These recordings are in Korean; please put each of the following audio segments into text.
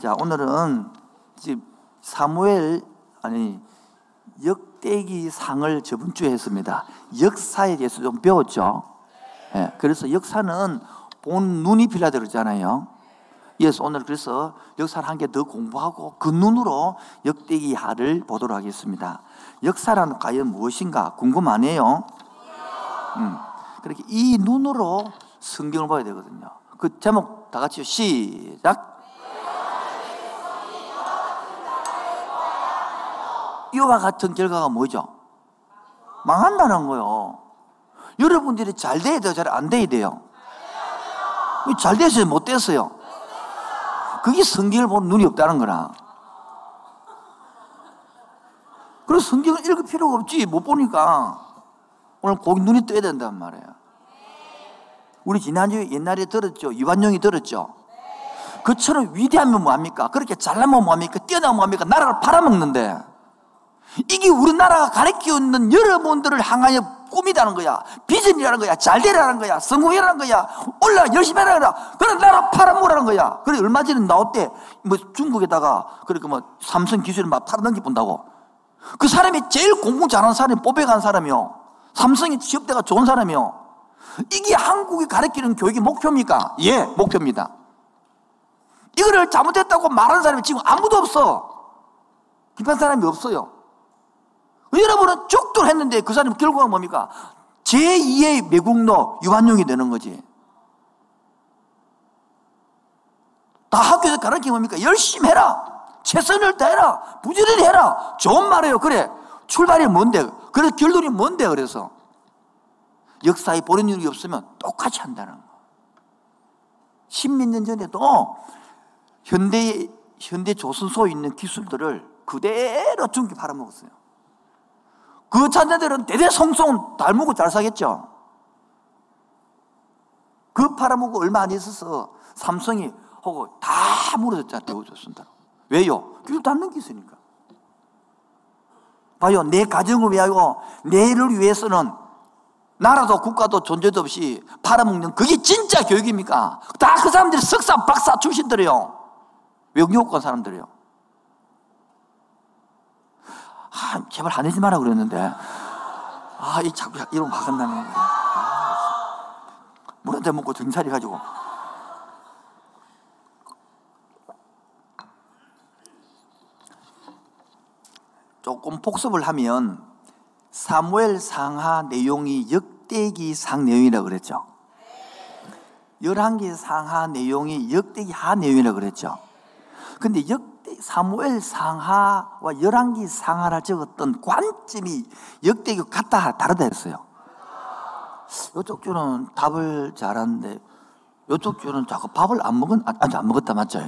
자, 오늘은 지금 사무엘 아니 역대기 상을 저번 주에 했습니다. 역사에 대해서 좀 배웠죠. 예, 그래서 역사는 본 눈이 필요하다 그러잖아요. 그래서 오늘 그래서 역사를 한 개 더 공부하고 그 눈으로 역대기 하를 보도록 하겠습니다. 역사란 과연 무엇인가 궁금하네요. 음, 그렇게 이 눈으로 성경을 봐야 되거든요. 그 제목 다 같이 시작. 이와 같은 결과가 뭐죠? 망한다는 거요. 여러분들이 잘 돼야 돼요? 잘 안 돼야 돼요? 잘 됐어요? 못 됐어요? 그게 성경을 보는 눈이 없다는 거라. 그래서 성경을 읽을 필요가 없지. 못 보니까. 오늘 거기 눈이 떠야 된단 말이에요. 우리 지난주에 옛날에 들었죠? 이완용이 들었죠? 그처럼 위대하면 뭐합니까? 그렇게 잘나면 뭐합니까? 뛰어나면 뭐합니까? 나라를 팔아먹는데. 이게 우리나라가 가르쳐 있는 여러분들을 향하여 꿈이라는 거야. 비전이라는 거야. 잘 되라는 거야. 성공이라는 거야. 올라 열심히 하라. 그래 나라 팔아먹으라는 거야. 그래 얼마 전에 나왔대. 뭐 중국에다가 그렇게 뭐 삼성 기술을 막 팔아넘기 본다고. 그 사람이 제일 공부 잘하는 사람이 뽑혀간 사람이요. 삼성이 취업대가 좋은 사람이요. 이게 한국이 가르치는 교육의 목표입니까? 예, 목표입니다. 이거를 잘못했다고 말하는 사람이 지금 아무도 없어. 비판 사람이 없어요. 여러분은 쭉들 했는데 그 사람 결과가 뭡니까? 제2의 매국노 유한용이 되는 거지. 다 학교에서 가르치는 게 뭡니까? 열심히 해라. 최선을 다해라. 부지런히 해라. 좋은 말이에요. 그래. 출발이 뭔데? 그래서 결론이 뭔데? 그래서. 역사에 보는 일이 없으면 똑같이 한다는 거. 십몇 년 전에도 현대, 현대 조선소에 있는 기술들을 그대로 중기 팔아먹었어요. 그 자녀들은 대대성송 닮고 잘 사겠죠. 그 팔아먹고 얼마 안 있어서 삼성이 하고 다 무너졌잖아, 대우조선다. 왜요? 그걸 닮는 기술이니까. 봐요. 내 가정을 위하여, 내를 위해서는 나라도 국가도 존재도 없이 팔아먹는 그게 진짜 교육입니까? 다 그 사람들이 석사, 박사 출신들이요. 외국교육관 사람들이요. 아, 제발 화내지 마라 그랬는데. 아, 이 자꾸 이런 화가 나네. 물한 잔 먹고 등살이 가지고. 조금 복습을 하면 사무엘 상하 내용이 역대기 상 내용이라고 그랬죠. 열왕기 상하 내용이 역대기 하 내용이라고 그랬죠. 근데 역 사무엘 상하와 열왕기 상하를 적었던 관점이 역대기 같다 다르다 했어요. 이쪽 주는 답을 잘하는데 이쪽 주는 자꾸 밥을 안 먹은 아직 안 먹었다 맞죠?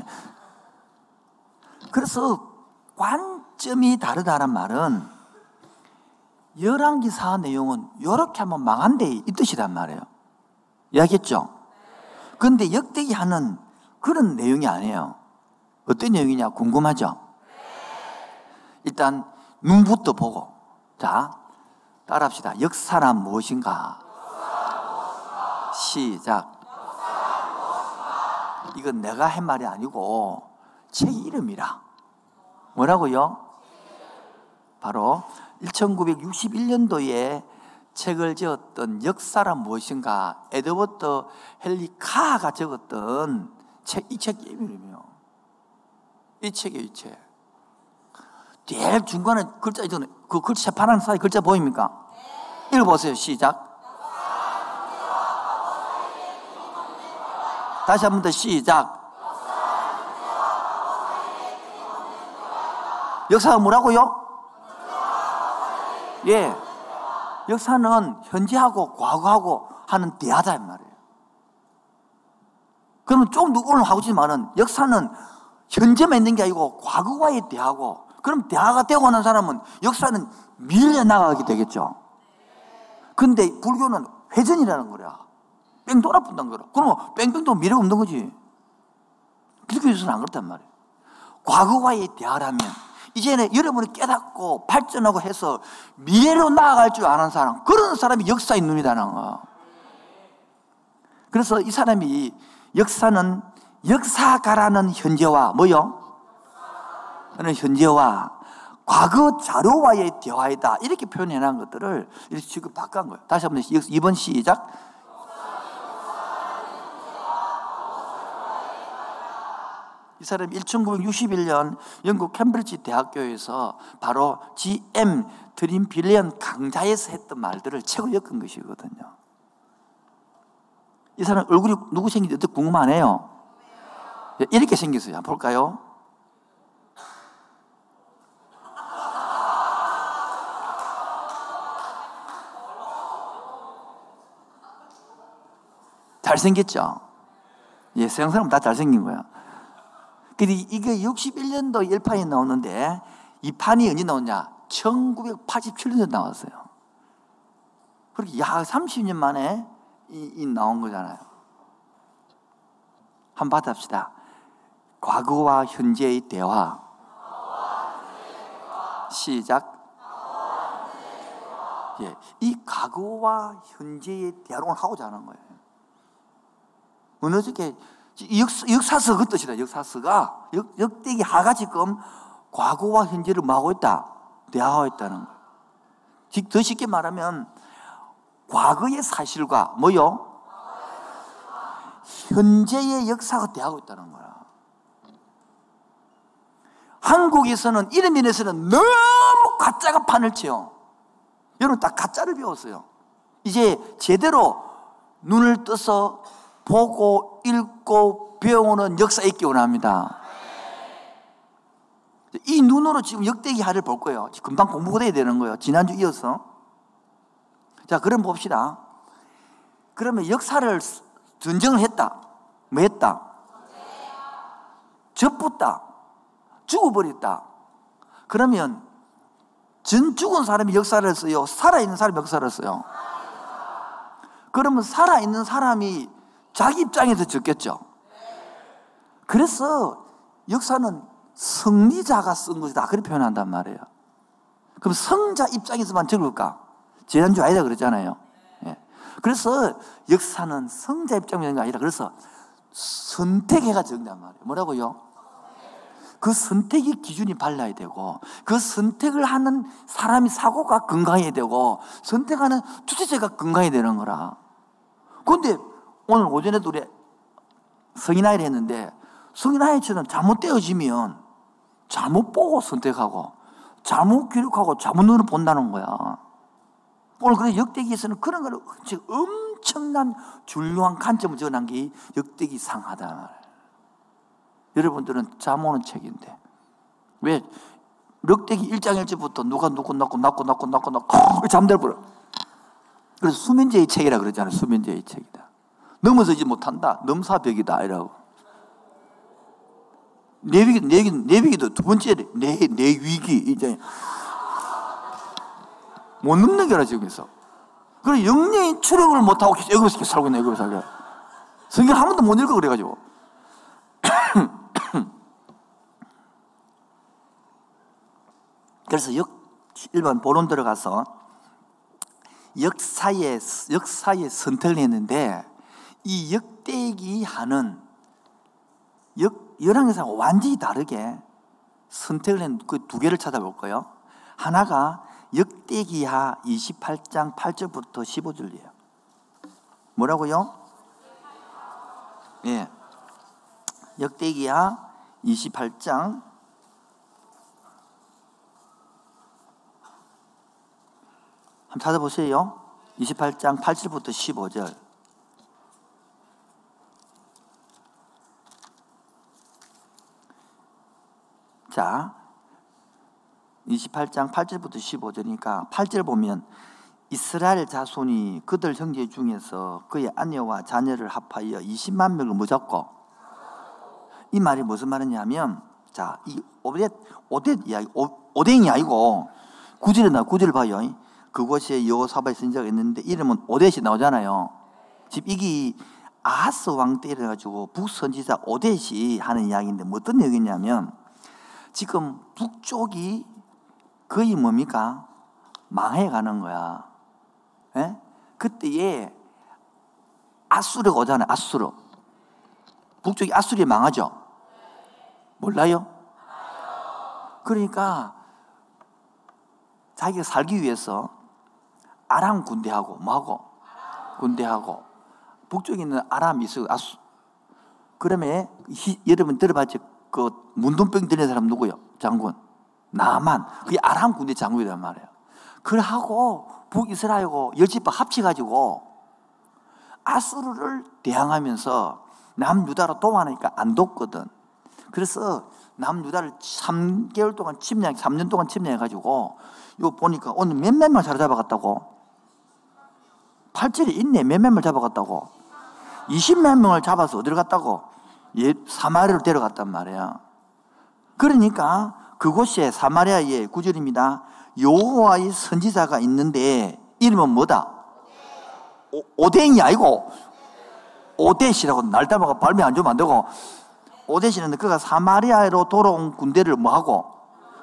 그래서 관점이 다르다는 말은 열왕기 사 내용은 이렇게 하면 망한데 이 뜻이란 말이에요. 이야기했죠? 그런데 역대기 하는 그런 내용이 아니에요. 어떤 내용이냐 궁금하죠? 일단 눈부터 보고 자 따라합시다. 역사란 무엇인가? 시작. 이건 내가 한 말이 아니고 책 이름이라. 뭐라고요? 바로 1961년도에 책을 지었던 역사란 무엇인가 에드워드 헨리 카가 적었던 책, 이 책 이름이에요. 이 책. 제일 중간에 글자 있잖아요. 그 글자 파란 사이 글자 보입니까? 읽어보세요. 시작. 다시 한 번 더 시작. 역사가 뭐라고요? 예. 역사는 현재하고 과거하고 하는 대화다 말이에요. 그러면 조금 오늘 하고 싶지만은 역사는 현재만 있는 게 아니고 과거와의 대화고 그럼 대화가 되고 하는 사람은 역사는 밀려 나가게 되겠죠. 근데 불교는 회전이라는 거야. 뺑 돌아pun다는 거라. 그러면 뺑뺑도 미래가 없는 거지. 기독교에서는 안 그렇단 말이에요. 과거와의 대화라면 이제는 여러분이 깨닫고 발전하고 해서 미래로 나아갈 줄 아는 사람, 그런 사람이 역사의 눈이라는 거. 그래서 이 사람이 역사는 역사가라는 현재와 뭐요? 는 현재와 과거 자료와의 대화이다. 이렇게 표현해 놓은 것들을 이렇게 지금 바꾼 거예요. 다시 한번 2번 시작. 이 사람이 1961년 영국 캠브리지 대학교에서 바로 GM 드림 빌리언 강좌에서 했던 말들을 책을 엮은 것이거든요. 이 사람 얼굴이 누구 생긴지 궁금하네요. 이렇게 생겼어요. 한번 볼까요? 잘생겼죠? 예, 서양 사람 다 잘생긴 거야. 근데 이게 61년도 1판이 나오는데 이 판이 언제 나오냐? 1987년에 나왔어요. 그렇게 약 30년 만에 이, 이 나온 거잖아요. 한번 받합시다. 과거와 현재의 대화. 시작. 예, 이 과거와 현재의 대화를 하고자 하는 거예요. 어느 적에 역사, 서그 뜻이다. 역사서가 역, 역대기 하가 지금 과거와 현재를 뭐하고 있다? 대화하고 있다는 거예요. 더 쉽게 말하면 과거의 사실과 뭐요? 현재의 역사가 대하고 있다는 거야. 한국에서는 이런 면에서는 너무 가짜가 판을 쳐요. 여러분 다 가짜를 배웠어요. 이제 제대로 눈을 떠서 보고 읽고 배우는 역사 있기 원합니다. 이 눈으로 지금 역대기 하를 볼 거예요. 금방 공부가 돼야 되는 거예요. 지난주 이어서. 자, 그럼 봅시다. 그러면 역사를 전쟁을 했다. 뭐 했다? 접붙다. 죽어버렸다. 그러면 전 죽은 사람이 역사를 써요? 살아있는 사람이 역사를 써요? 그러면 살아있는 사람이 자기 입장에서 적겠죠. 그래서 역사는 승리자가 쓴 것이다. 그렇게 표현한단 말이에요. 그럼 성자 입장에서만 적을까? 지난주 아니다 그랬잖아요. 예. 그래서 역사는 성자 입장이 아니라 그래서 선택해가 적는단 말이에요. 뭐라고요? 그 선택이 기준이 발라야 되고 그 선택을 하는 사람이 사고가 건강해야 되고 선택하는 주체자가 건강해야 되는 거라. 그런데 오늘 오전에도 우리 성인아이를 했는데 성인아이처럼 잘못되어지면 잘못 보고 선택하고 잘못 기록하고 잘못 눈을 본다는 거야. 오늘 그래 역대기에서는 그런 걸 엄청난 중요한 관점을 전한 게 역대기 상하다. 여러분들은 잠 오는 책인데 왜 역대기 1장 1절부터 누가 누구 낳고 낳고 낳고 낳고 낳고 잠들 버려. 그래서 수면제의 책이라 그러잖아요. 수면제의 책이다. 넘어서지 못한다. 넘사벽이다. 이라고. 내 위기, 내 위기, 내 위기도 두 번째, 내, 내 위기. 이제. 못 넘는 게라, 지금에서. 그래, 영령이 출력을 못하고 애굽에서 살고 있네, 애굽에서 살고. 성경 한 번도 못 읽어, 그래가지고. 그래서 역, 일반 본론 들어가서 역사에, 역사에 선택을 했는데 이 역대기 하는 역, 열왕기상 완전히 다르게 선택을 한그 두 개를 찾아볼 거예요. 하나가 역대기하 28장 8절부터 15절이에요. 뭐라고요? 예. 역대기하 28장 한번 찾아보세요. 28장 8절부터 15절. 자, 28장 8절부터 15절이니까 8절 보면 이스라엘 자손이 그들 형제 중에서 그의 아내와 자녀를 합하여 20만 명을 무졌고 이 말이 무슨 말이냐면 자, 이 오벳 오벳 이야기 오, 댕이 아니고 구절에 나 구절 봐요. 그곳에 여호사바의 선지자가 있는데 이름은 오벳이 나오잖아요. 집 이게 아하스 왕때 이래가지고 북선지자 오벳이 하는 이야기인데 뭐 어떤 얘기냐면 지금 북쪽이 거의 뭡니까? 망해 가는 거야. 예? 그때에 아수르가 오잖아요. 아수르. 북쪽이 아수르 망하죠? 몰라요? 그러니까 자기가 살기 위해서 아람 군대하고 뭐하고? 군대하고. 북쪽에 있는 아람이 있어 아수 그러면 히, 여러분 들어봤지? 그 문둥병 들린 사람 누구요? 장군. 나만. 그게 아람 군대 장군이란 말이에요. 그하고 북이스라엘하고 열지파 합쳐가지고 아수르를 대항하면서 남유다로 동하니까 안 돕거든. 그래서 남유다를 3개월 동안 침략, 3년 동안 침략해가지고 이거 보니까 오늘 몇몇 명 사로잡아갔다고? 8절에 있네. 몇몇 명 잡아갔다고? 20몇 명을 잡아서 어디로 갔다고? 예, 사마리아로 데려갔단 말이야. 그러니까 그곳에 사마리아의 구절입니다. 여호와의 선지자가 있는데 이름은 뭐다? 오, 오뎅이 아니고 오데시라고 날따마가 발매 안 주면 안 되고 오데시는 그가 사마리아로 돌아온 군대를 뭐하고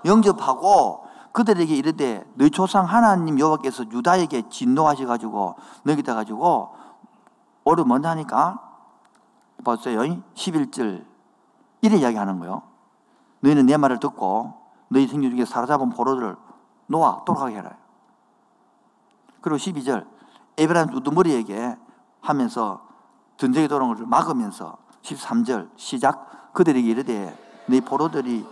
영접하고 그들에게 이르되 너희 조상 하나님 여호와께서 유다에게 진노하셔 가지고 너기다 가지고 오를 먼저 하니까? 보세요. 11절. 이래 이야기하는 거예요. 너희는 내 말을 듣고 너희 생존 중에 사로잡은 포로들을 놓아 돌아가게 해라. 그리고 12절. 에브라임 우두머리에게 하면서 돌아온 것을 막으면서 13절 시작. 그들에게 이르되 네 포로들이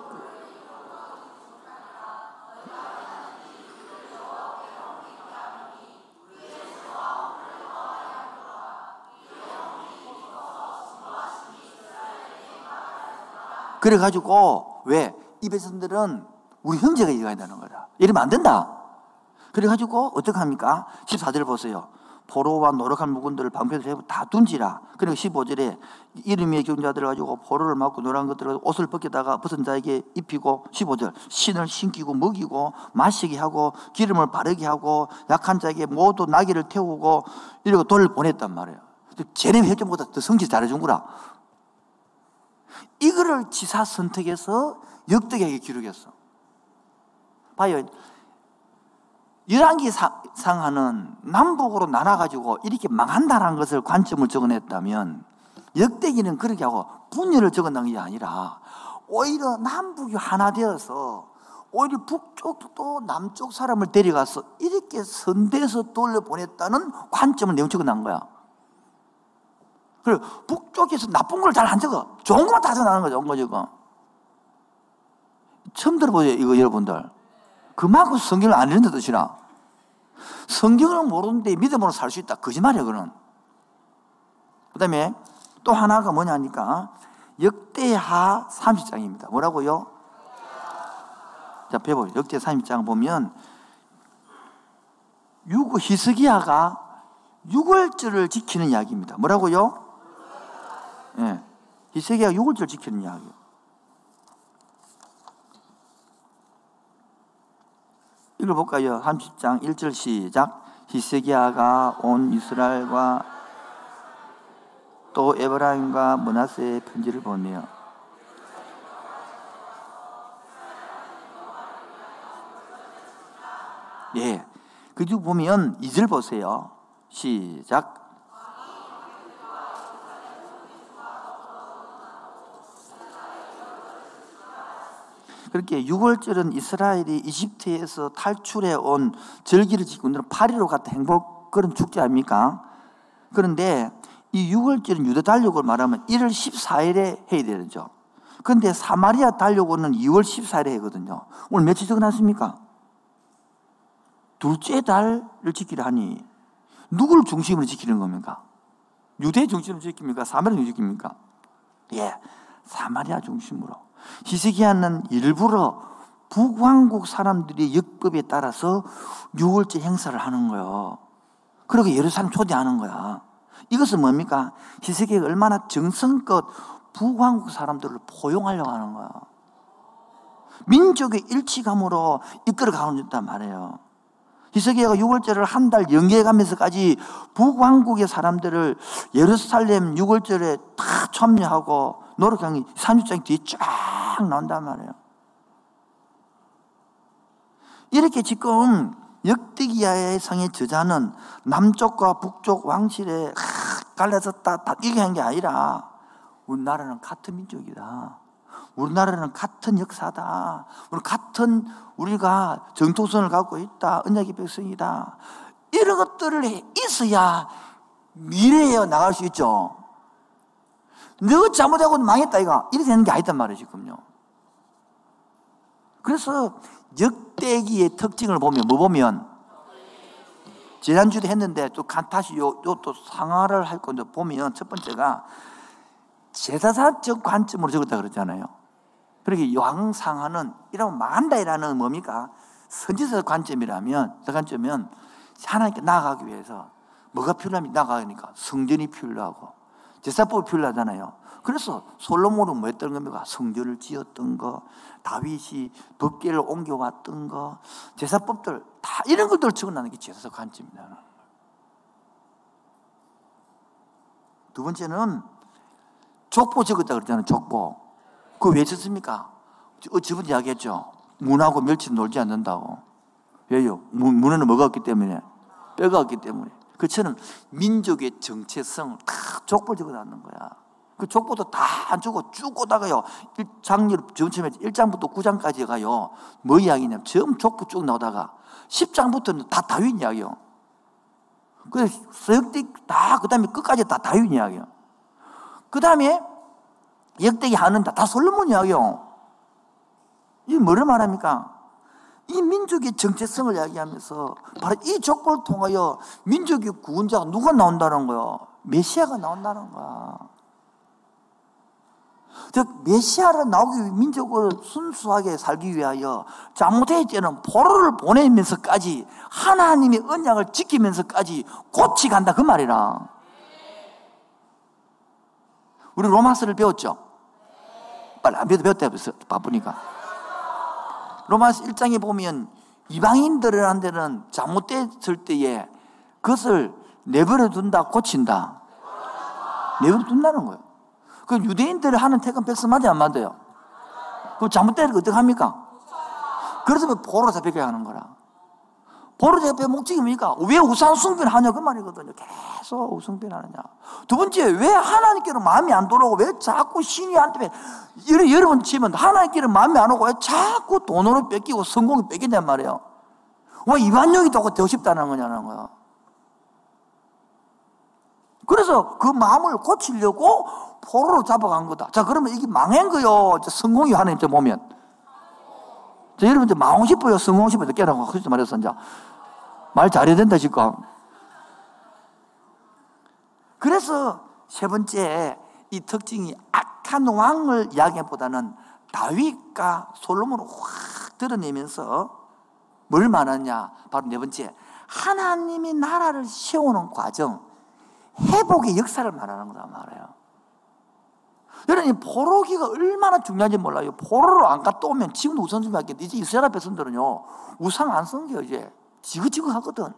그래가지고 왜? 이 백성들은 우리 형제가 이겨야 되는 거다. 이러면 안 된다. 그래가지고 어떻게 합니까? 14절 보세요. 포로와 노력한 묵은들을 방패를 다 둔지라. 그리고 15절에 이름의 경자들을 가지고 포로를 맞고 노란 것들을 옷을 벗기다가 벗은 자에게 입히고 15절 신을 신기고 먹이고 마시게 하고 기름을 바르게 하고 약한 자에게 모두 나귀를 태우고 이러고 돌을 보냈단 말이에요. 제네 회전보다 더 성질 잘해준 거라. 이거를 지사 선택해서 역대기에 기록했어. 봐요. 열왕기 상하는 남북으로 나눠가지고 이렇게 망한다는 것을 관점을 적어냈다면 역대기는 그렇게 하고 분열을 적어놓은 게 아니라 오히려 남북이 하나 되어서 오히려 북쪽도 남쪽 사람을 데려가서 이렇게 선대에서 돌려보냈다는 관점을 내용 적어놓은 거야. 그리고 북쪽에서 나쁜 걸 잘 안 적어. 좋은 것만 다 적어놓은 거죠. 좋은 거 적어. 처음 들어보죠, 이거 여러분들. 그만큼 성경을 안 읽는 뜻이라. 성경을 모르는데 믿음으로 살 수 있다. 거짓말이야, 그는. 그 다음에 또 하나가 뭐냐니까, 역대하 30장입니다. 뭐라고요? 자, 배워요. 역대 30장 보면, 유고 히스기야가 6월절을 지키는 이야기입니다. 뭐라고요? 예. 네. 히스기야가 6월절 지키는 이야기. 읽어볼까요? 30장 1절 시작. 히스기야가 온 이스라엘과 또 에브라임과 문하세의 편지를 보내요. 예. 그중 보면 2절 보세요. 시작. 그렇게 6월절은 이스라엘이 이집트에서 탈출해 온 절기를 지키고 있는 8일로 갔다 행복 그런 축제 아닙니까? 그런데 이 6월절은 유대 달력을 말하면 1월 14일에 해야 되죠. 그런데 사마리아 달력은 2월 14일에 하거든요. 오늘 며칠 적어놨습니까? 둘째 달을 지키려 하니 누구를 중심으로 지키는 겁니까? 유대 중심으로 지킵니까? 사마리아 중심으로 지킵니까? 예, 사마리아 중심으로. 히스기야는 일부러 북왕국 사람들이 역법에 따라서 6월절 행사를 하는 거예요. 그리고 예루살렘 초대하는 거야. 이것은 뭡니까? 히스기야가 얼마나 정성껏 북왕국 사람들을 포용하려고 하는 거야. 민족의 일치감으로 이끌어 가는 단 말이에요. 히스기야가 6월절을 한 달 연계해가면서까지 북왕국의 사람들을 예루살렘 6월절에 다 참여하고 노력한 게 산유장 뒤에 쫙 나온단 말이에요. 이렇게 지금 역대기야의 성의 저자는 남쪽과 북쪽 왕실에 갈라졌다 이게 한게 아니라 우리나라는 같은 민족이다. 우리나라는 같은 역사다. 우리 같은 우리가 정통성을 갖고 있다. 언약의 백성이다. 이런 것들을 있어야 미래에 나갈 수 있죠. 너 잘못하고 망했다, 이거. 이렇게 되는 게 아니단 말이에요, 지금요. 그래서 역대기의 특징을 보면, 뭐 보면, 지난주도 했는데 또 다시 요, 요 또 상하를 할 건데 보면 첫 번째가 제사사적 관점으로 적었다 그러잖아요. 그러게 요항상하는 이러면 만다이라는 뭡니까? 선지서 관점이라면, 그 관점은 하나님께 나아가기 위해서 뭐가 필요하면 나아가니까 성전이 필요하고 제사법이 필요하잖아요. 그래서 솔로몬은 뭐 했던 겁니까? 성전을 지었던 거, 다윗이 덮개를 옮겨왔던 거, 제사법들 다 이런 것들을 적어놨는 게 제사서 관점입니다. 두 번째는 족보 적었다 그랬잖아요. 족보. 그거 왜 쳤습니까? 저번 이야기했죠. 문하고 멸치 놀지 않는다고. 왜요? 문, 문에는 뭐가 없기 때문에? 뼈가 없기 때문에. 그처럼 민족의 정체성을 다 족보 적어놨는 거야. 그 족보도 다 안 주고 쭉 오다가요. 장렬 전체에 1장부터 9장까지 가요. 뭐 이야기냐면 처음 족보 쭉 나오다가 10장부터는 다 다윗 이야기요. 그 서역대 다 그 다음에 끝까지 다 다윗 이야기요. 그 다음에 역대기 하는 다 다 솔로몬 이야기요. 이 뭐를 말합니까? 이 민족의 정체성을 이야기하면서 바로 이 족보를 통하여 민족의 구원자가 누가 나온다는 거요? 메시아가 나온다는 거야. 즉 메시아를 나오기 위해 민족을 순수하게 살기 위하여 잘못했지는 포로를 보내면서까지 하나님의 언약을 지키면서까지 고치 간다 그 말이라. 우리 로마서를 배웠죠? 빨리 안 배워도 배웠다 바쁘니까. 로마서 1장에 보면 이방인들한테는 잘못됐을 때에 그것을 내버려 둔다 고친다. 내버려 둔다는 거예요. 그 유대인들이 하는 택은 백성 맞아 안 맞아요? 그럼 잘못되는 거 어떡합니까? 그래서 보로 잡혀야 하는 거라. 보로 잡혀 목적이 뭡니까? 왜 우상 숭배를 하냐 그 말이거든요. 계속 우상배를 하느냐. 두 번째 왜 하나님께로 마음이 안 돌아오고 왜 자꾸 신이 한테 여러, 여러 번 치면 하나님께로 마음이 안 오고 왜 자꾸 돈으로 뺏기고 성공이 뺏긴단 말이에요. 왜 이반용이 되고 싶다는 거냐는 거야. 그래서 그 마음을 고치려고 포로로 잡아간 거다. 자, 그러면 이게 망한 거요. 성공이 하나님 때 보면. 자, 여러분, 이제. 성공하고 싶어요. 깨라고. 그렇게 말해서, 이제. 말 잘해야 된다, 지금. 그래서 세 번째, 이 특징이 악한 왕을 이야기보다는 다윗과 솔로몬을 확 드러내면서 뭘 말하냐? 바로 네 번째, 하나님이 나라를 세우는 과정, 회복의 역사를 말하는 거다 말이에요. 여러분, 포로기가 얼마나 중요한지 몰라요. 포로로 안 갔다 오면 지금도 우상 숭배하겠는데, 이제 이스라엘 백성들은요, 우상 안 섬겨요, 이제. 지긋지긋 하거든.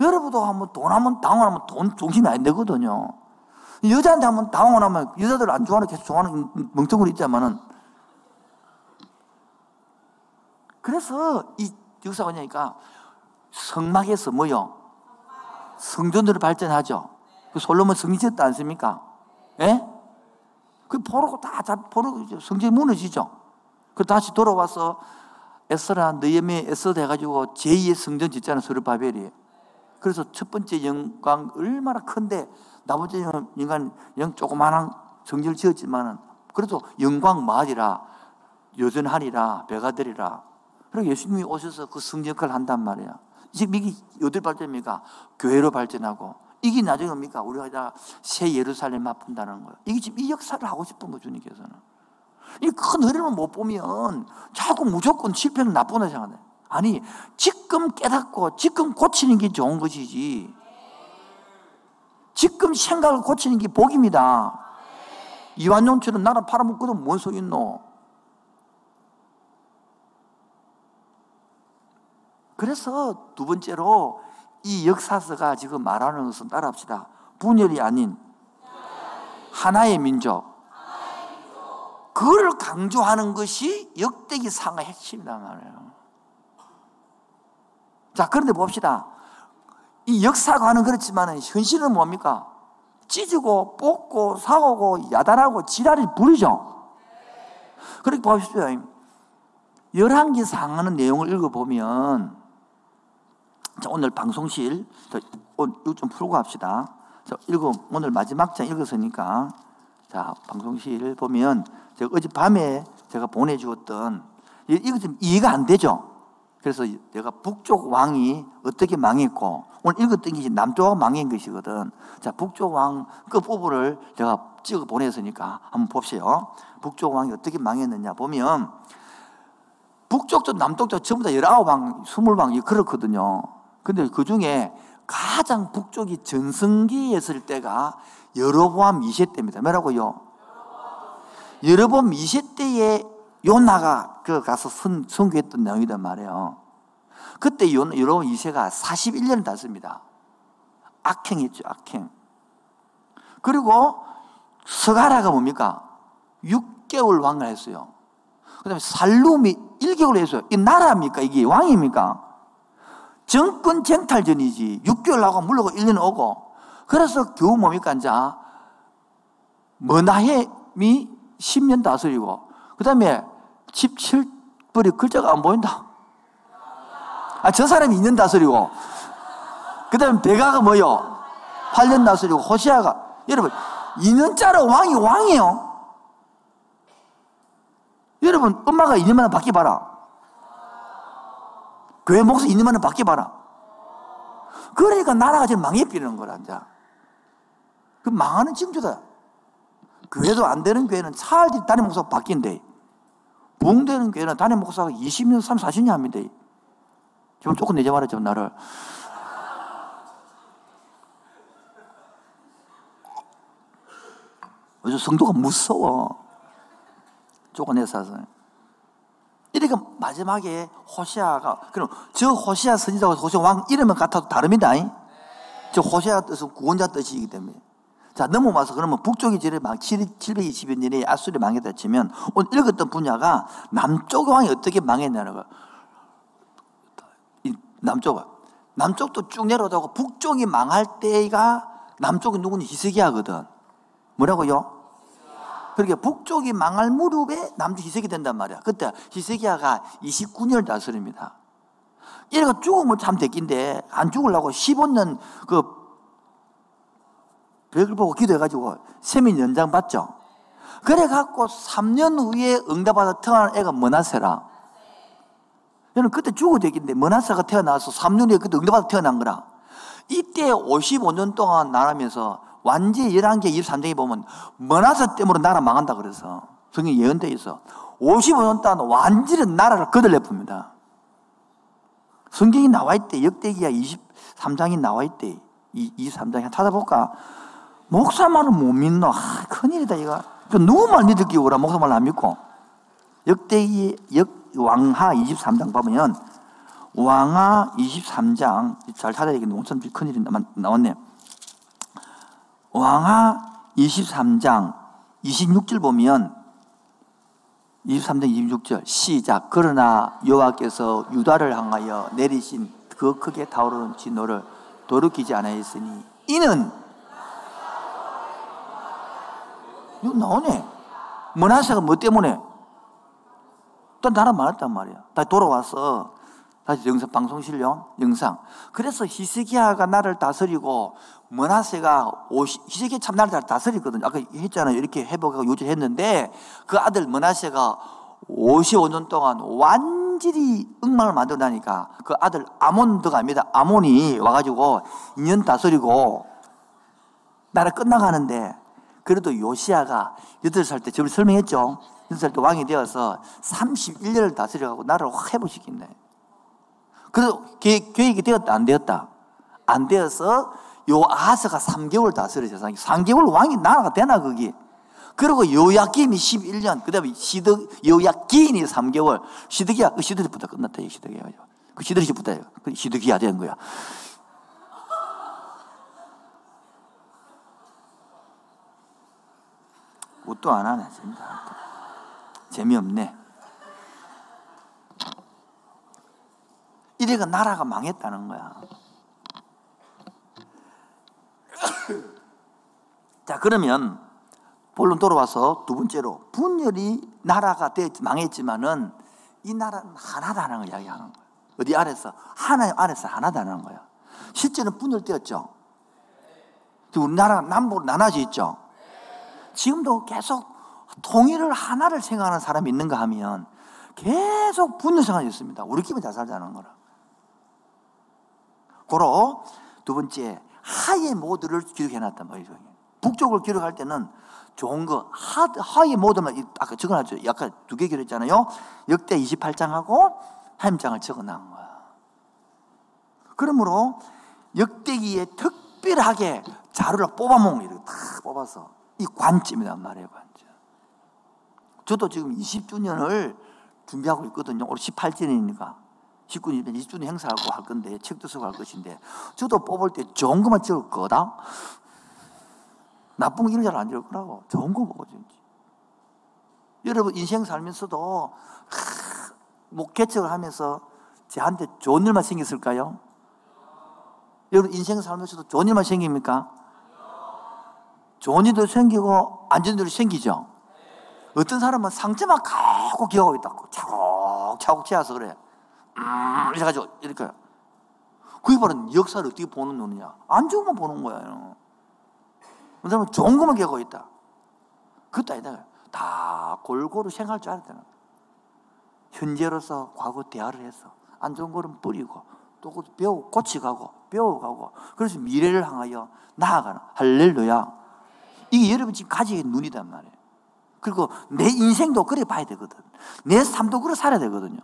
여러분도 한번 돈 한번 당원하면 돈 중심이 안 되거든요. 여자한테 한번 당원하면 여자들 안 좋아하는 계속 좋아하는 멍청구리 있지만은 그래서 이 역사가 뭐냐니까 성막에서 뭐요? 성전으로 발전하죠. 그 솔로몬 성리 지었지 않습니까? 예? 그 포로고 다, 다 포로 성전이 무너지죠. 그 다시 돌아와서 에스라 느헤미 에스더 해가지고 제2의 성전 짓잖아요. 스르바벨이. 그래서 첫 번째 영광 얼마나 큰데 나머지 영광 영 조그마한 성전을 지었지만은 그래도 영광 마이라 여전하리라 배가 되리라. 그리고 예수님이 오셔서 그 성전 역할을 한단 말이야. 지금 이게 어딜 발전입니까? 교회로 발전하고 이게 나중에 뭡니까? 우리가 새 예루살렘 맛푼다는 거예요. 이게 지금 이 역사를 하고 싶은 거 주님께서는. 이 큰 흐름을 못 보면 자꾸 무조건 실패는 나쁘다 생각해. 아니, 지금 깨닫고 지금 고치는 게 좋은 것이지. 지금 생각을 고치는 게 복입니다. 이완용처럼 나라 팔아먹고도 뭔 소리 있노? 그래서 두 번째로 이 역사서가 지금 말하는 것은 따라합시다. 분열이 아닌 하나의 민족. 그걸 강조하는 것이 역대기 상의 핵심이다 말이에요. 자, 그런데 봅시다. 이 역사관은 그렇지만 현실은 뭡니까? 찢고 뽑고 사오고 야단하고 지랄이 부리죠. 그렇게 보십시오. 열한기 상하는 내용을 읽어보면 자, 오늘 방송실 좀 풀고 합시다. 자, 읽어 오늘 마지막 장 읽었으니까 자 방송실 보면 제가 어젯밤에 제가 보내주었던 이거 좀 이해가 안 되죠. 그래서 내가 북쪽 왕이 어떻게 망했고 오늘 읽었던 것이 남쪽 망한 것이거든. 자 북쪽 왕 끝부분을 제가 찍어 보냈으니까 한번 봅시요. 북쪽 왕이 어떻게 망했느냐 보면 북쪽도 남쪽도 전부 다 19왕, 20왕이 그렇거든요. 근데 그 중에 가장 북쪽이 전성기였을 때가 여로보암 2세 때입니다. 뭐라고요? 여로보암 2세 때에 요나가 그 가서 선, 선교했던 내용이란 말이에요. 그때 여로보암 2세가 41년을 땄습니다. 악행했죠, 악행. 그리고 스가라가 뭡니까? 6개월 왕을 했어요. 그 다음에 살룸이 1개월 했어요. 이 나라입니까? 이게 왕입니까? 정권 쟁탈전이지. 6개월 하고 물러고 1년 오고. 그래서 겨우 뭡니까? 이제 머나햄이 10년 다스리고. 그 다음에 17벌이 글자가 안 보인다. 아, 저 사람이 2년 다스리고. 그 다음에 베가가 뭐요? 8년 다스리고. 호시아가. 여러분, 2년짜리 왕이 왕이에요. 여러분, 엄마가 2년만에 바뀌어봐라. 교회 목사 2년만에 바뀌어봐라. 그러니까 나라가 지금 망해버리는 거라, 이제. 그 망하는 징조다. 교회도 안 되는 교회는 차라리 담임 목사가 바뀐대. 부흥되는 교회는 담임 목사가 20년, 30, 40년 합니다. 좀 조금 내자 말했죠, 나를. 요즘 성도가 무서워. 쫓아내서. 이러니까 마지막에 호시아가, 그럼 저 호시아 선지자와 호시아 왕 이름은 같아도 다릅니다. 저 호시아 뜻은 구원자 뜻이기 때문에. 자, 넘어와서 그러면 북쪽이 지를 막 720여 년에 아수리 망했다 치면 오늘 읽었던 분야가 남쪽 왕이 어떻게 망했냐는 거. 남쪽은. 남쪽도 쭉 내려오다가 북쪽이 망할 때가 남쪽은 누구는 희석이하거든. 뭐라고요? 그러니까 북쪽이 망할 무렵에 남쪽 희석이 된단 말이야. 그때 희석이야가 29년을 다스립니다. 얘가 죽으면 참 됐긴데 안 죽으려고 15년 그 벽을 보고 기도해가지고 세민 연장 받죠. 그래갖고 3년 후에 응답받아 태어난 애가 머나세라. 얘는 그때 죽어도 되긴데 머나세가 태어나서 3년 후에 그때 응답받아 태어난 거라. 이때 55년 동안 나라면서 완전 11개 23장에 보면 머나서 때문에 나라 망한다 그래서 성경 예언되어 있어 55년 동안 완전히 나라를 거들려 풉니다. 성경이 나와 있대. 역대기야 23장이 나와 있대. 23장 찾아볼까? 목사 말은 못 믿노? 아, 큰일이다 이거. 누구 말 믿을 기우라 목사 말 안 믿고. 역대기 역 왕하 23장 보면 왕하 23장 잘 찾아야 되겠네. 엄청 큰일이 나왔네 왕하 23장 26절 보면 23장 26절 시작. 그러나 여호와께서 유다를 향하여 내리신 그 크게 타오르는 진노를 돌이키지 않았으니 이는 이거 나오네. 머나세가 뭐 때문에? 또 나라 많았단 말이야. 다시 돌아와서 다시 영상 방송실용 영상. 그래서 히스기야가 나를 다스리고 머나세가 희석이 참 나를 다스리거든요. 아까 했잖아요. 이렇게 회복하고 유지했는데 그 아들 머나세가 55년 동안 완전히 엉망을 만들어나니까 그 아들 아몬드가 아닙니다. 아몬이 와가지고 2년 다스리고 나라 끝나가는데 그래도 요시아가 8살 때 저를 설명했죠. 8살 때 왕이 되어서 31년을 다스려가고 나라를 확 회복시킨다. 그래서 계획이 되었다, 안 되었다? 안 되어서 요 아하스가 3개월 다스려 세상에. 3개월 왕이 나라가 되나, 거기. 그리고 요야김이 11년, 그 다음에 시드, 요야기인이 3개월. 시드기야, 그 시드기부터 끝났다, 이 시드기야. 그 시드기부터, 그 시드기야 된 거야. 옷도 안 하네, 진짜. 재미없네. 이래가 나라가 망했다는 거야. 자, 그러면 본론 돌아와서 두 번째로 분열이 나라가 되, 망했지만은 이 나라는 하나다는 걸 이야기하는 거예요. 어디 아래서 하나님 아래서 하나다는 거예요. 실제는 분열되었죠. 우리나라가 남북으로 나눠져 있죠. 지금도 계속 통일을 하나를 생각하는 사람이 있는가 하면 계속 분열 생활이 있습니다. 우리끼리 잘 살자는 거라. 고로 두 번째 하의 모드를 기록해놨단 말이죠. 북쪽을 기록할 때는 좋은 거 하, 하의 모드만 아까 적어놨죠. 약간 두 개 기록했잖아요. 역대 28장하고 하임장을 적어놓은 거야. 그러므로 역대기에 특별하게 자료를 뽑아먹는 이렇게 다 뽑아서 이 관점이란 말이에요. 관점. 저도 지금 20주년을 준비하고 있거든요. 올해 18주년이니까. 19년, 20주년 행사하고 할 건데, 책도 쓰고 할 것인데, 저도 뽑을 때 좋은 것만 찍을 거다? 나쁜 거 이런 잘안 찍을 거라고. 좋은 거 진지. 여러분, 인생 살면서도, 하, 목개척을 하면서 저한테 좋은 일만 생겼을까요? 여러분, 인생 살면서도 좋은 일만 생깁니까? 좋은 일도 생기고, 안 좋은 일도 생기죠? 어떤 사람은 상처만 갖고 기억하고 있다고. 차곡차곡 채워서 그래. 음, 이래가지고, 이렇게. 그게 바로 역사를 어떻게 보는 눈이냐. 안 좋은 건 보는 거예요. 그 사람은 좋은 것만 기억하고 있다. 그것도 아니다. 다 골고루 생각할 줄 알아야 되는 거야. 현재로서 과거 대화를 해서 안 좋은 거는 뿌리고 또 배우고 고치가고 배워가고 그래서 미래를 향하여 나아가는 할렐루야. 이게 여러분 지금 가지게 눈이단 말이에요. 그리고 내 인생도 그래 봐야 되거든. 내 삶도 그래 살아야 되거든요.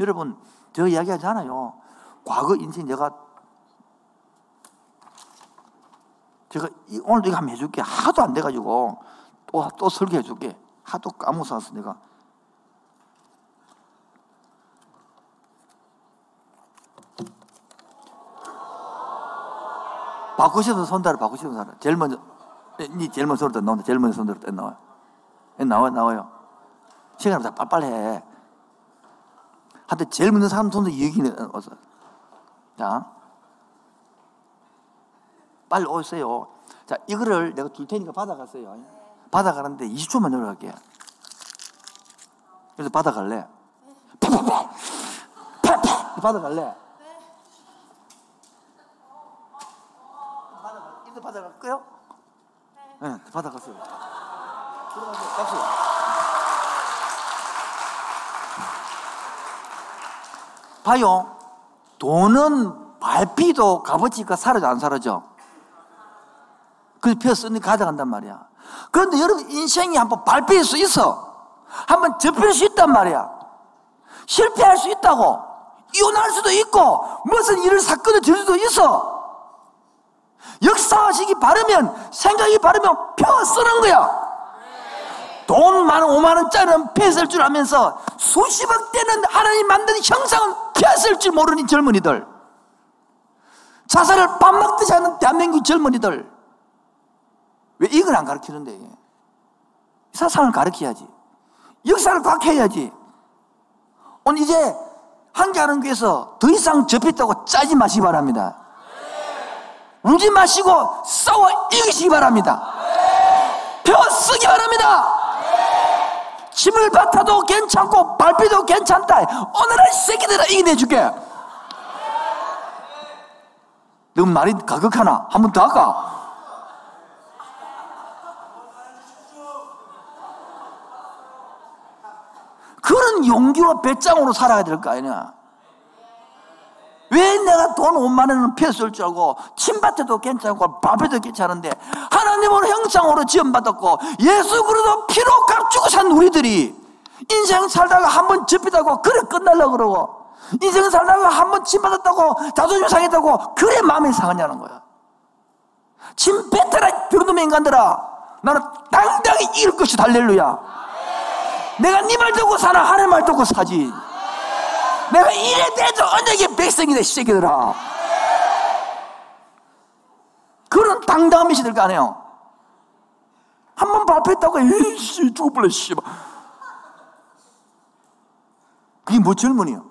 여러분, 저 이야기 하잖아요. 과거 인생 내가 제가 오늘도 이거 한번 해줄게. 하도 안 돼가지고 또, 또 설계해 줄게. 하도 까먹어서 내가. 바꾸시는 손달을 바꾸시는 사람. 제일 먼저, 니 제일 먼저 손으로 나온다. 제일 먼저 손으로 나와요. 나와요, 나와요. 시간을 다 빨빨 해. 하여튼 제일 먼저 사람 손도 여기는 어서. 자. 빨리 오세요. 자, 이거를 내가 줄 테니까 받아가세요. 받아가는데 20초만 내려갈게. 그래서 받아갈래? 파파! 받아갈래? 이거 받아갈 거요? 네, 받아갔어요. 들어가세요. 박수. 봐요. 돈은 발피도 값어치가 사라져 안 사라져? 그래서 펴 쓰니 가져간단 말이야. 그런데 여러분 인생이 한번 발표할 수 있어. 한번 접힐 수 있단 말이야. 실패할 수 있다고. 이혼할 수도 있고 무슨 일을 사건을 줄 수도 있어. 역사하시기 바르면 생각이 바르면 펴 쓰는 거야. 돈 많은 5만 원짜리는 펴쓸 줄 알면서 수십억 대는 하나님 만든 형상은 펴쓸 줄 모르는 젊은이들. 자살을 밥 먹듯이 하는 대한민국 젊은이들. 왜 이걸 안 가르치는데? 사상을 가르쳐야지. 역사를 과학해야지. 오늘 이제 한계하는 교회에서 더 이상 접했다고 짜지 마시기 바랍니다. 울지 마시고 싸워 이기시기 바랍니다. 펴 쓰기 바랍니다. 짐을 받아도 괜찮고 발피도 괜찮다. 오늘은 새끼들아 이겨내줄게. 너 말이 가격하나? 한 번 더 할까? 그런 용기와 배짱으로 살아야 될 거 아니냐. 왜 내가 돈 5만 원은 펴쓸 줄 알고 침밭에도 괜찮고 밥에도 괜찮은데 하나님으로 형상으로 지원받았고 예수 그리도 피로 값주고 산 우리들이 인생 살다가 한 번 접히다고 그래 끝날려고 그러고 인생 살다가 한 번 침받았다고 자존심 상했다고 그래 마음이 상하냐는 거야. 침 뱉어라 병놈의 인간들아. 나는 당당히 이길 것이 달렐루야. 내가 네 말 듣고 사나 하나님 말 듣고 사지. 내가 이래 대도 언약의 백성이다 시새끼들아. 그런 당당함이 있을 거 아니에요. 한 번 발표했다고 에이씨 죽을래 씨발. 그게 뭐 젊은이요?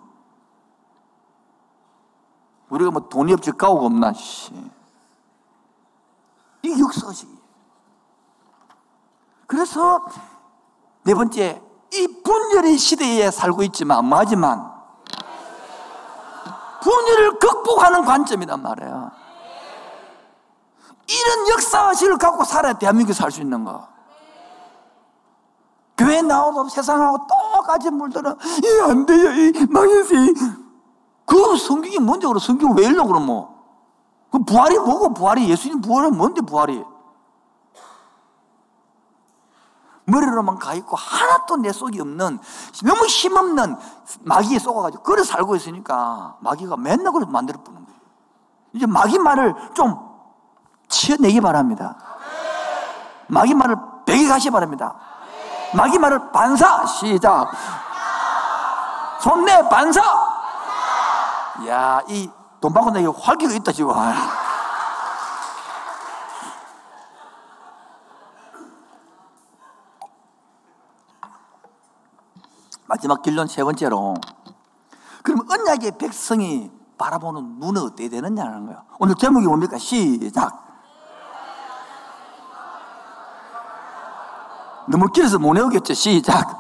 우리가 뭐 돈이 없지 까오가 없나 씨. 이 역사시 그래서 네 번째, 이 분열의 시대에 살고 있지만, 뭐하지만, 분열을 극복하는 관점이란 말이에요. 이런 역사의식을 갖고 살아야 대한민국에 살 수 있는 거. 교회 나와도 세상하고 똑같이 물들어. 이안 돼요. 이 망했어요. 그 성경이 뭔데, 그럼 성경 왜 읽려, 그럼 뭐. 그 부활이 뭐고, 부활이, 예수님 부활은 뭔데, 부활이. 머리로만 가 있고 하나도 내 속이 없는 너무 힘없는 마귀에 속아가지고 그래 살고 있으니까 마귀가 맨날 그래 만들어 보는 거예요. 이제 마귀 말을 좀 치어내기 바랍니다. 마귀 말을 베게 가시 바랍니다. 마귀 말을 반사 시작. 손내 반사. 야, 이 돈 받고 내게 활기가 있다 지금. 마지막 결론 세 번째로 그럼 언약의 백성이 바라보는 눈은 어떻게 되느냐는 거예요. 오늘 제목이 뭡니까? 시작. 너무 길어서 못 외우겠죠. 시작.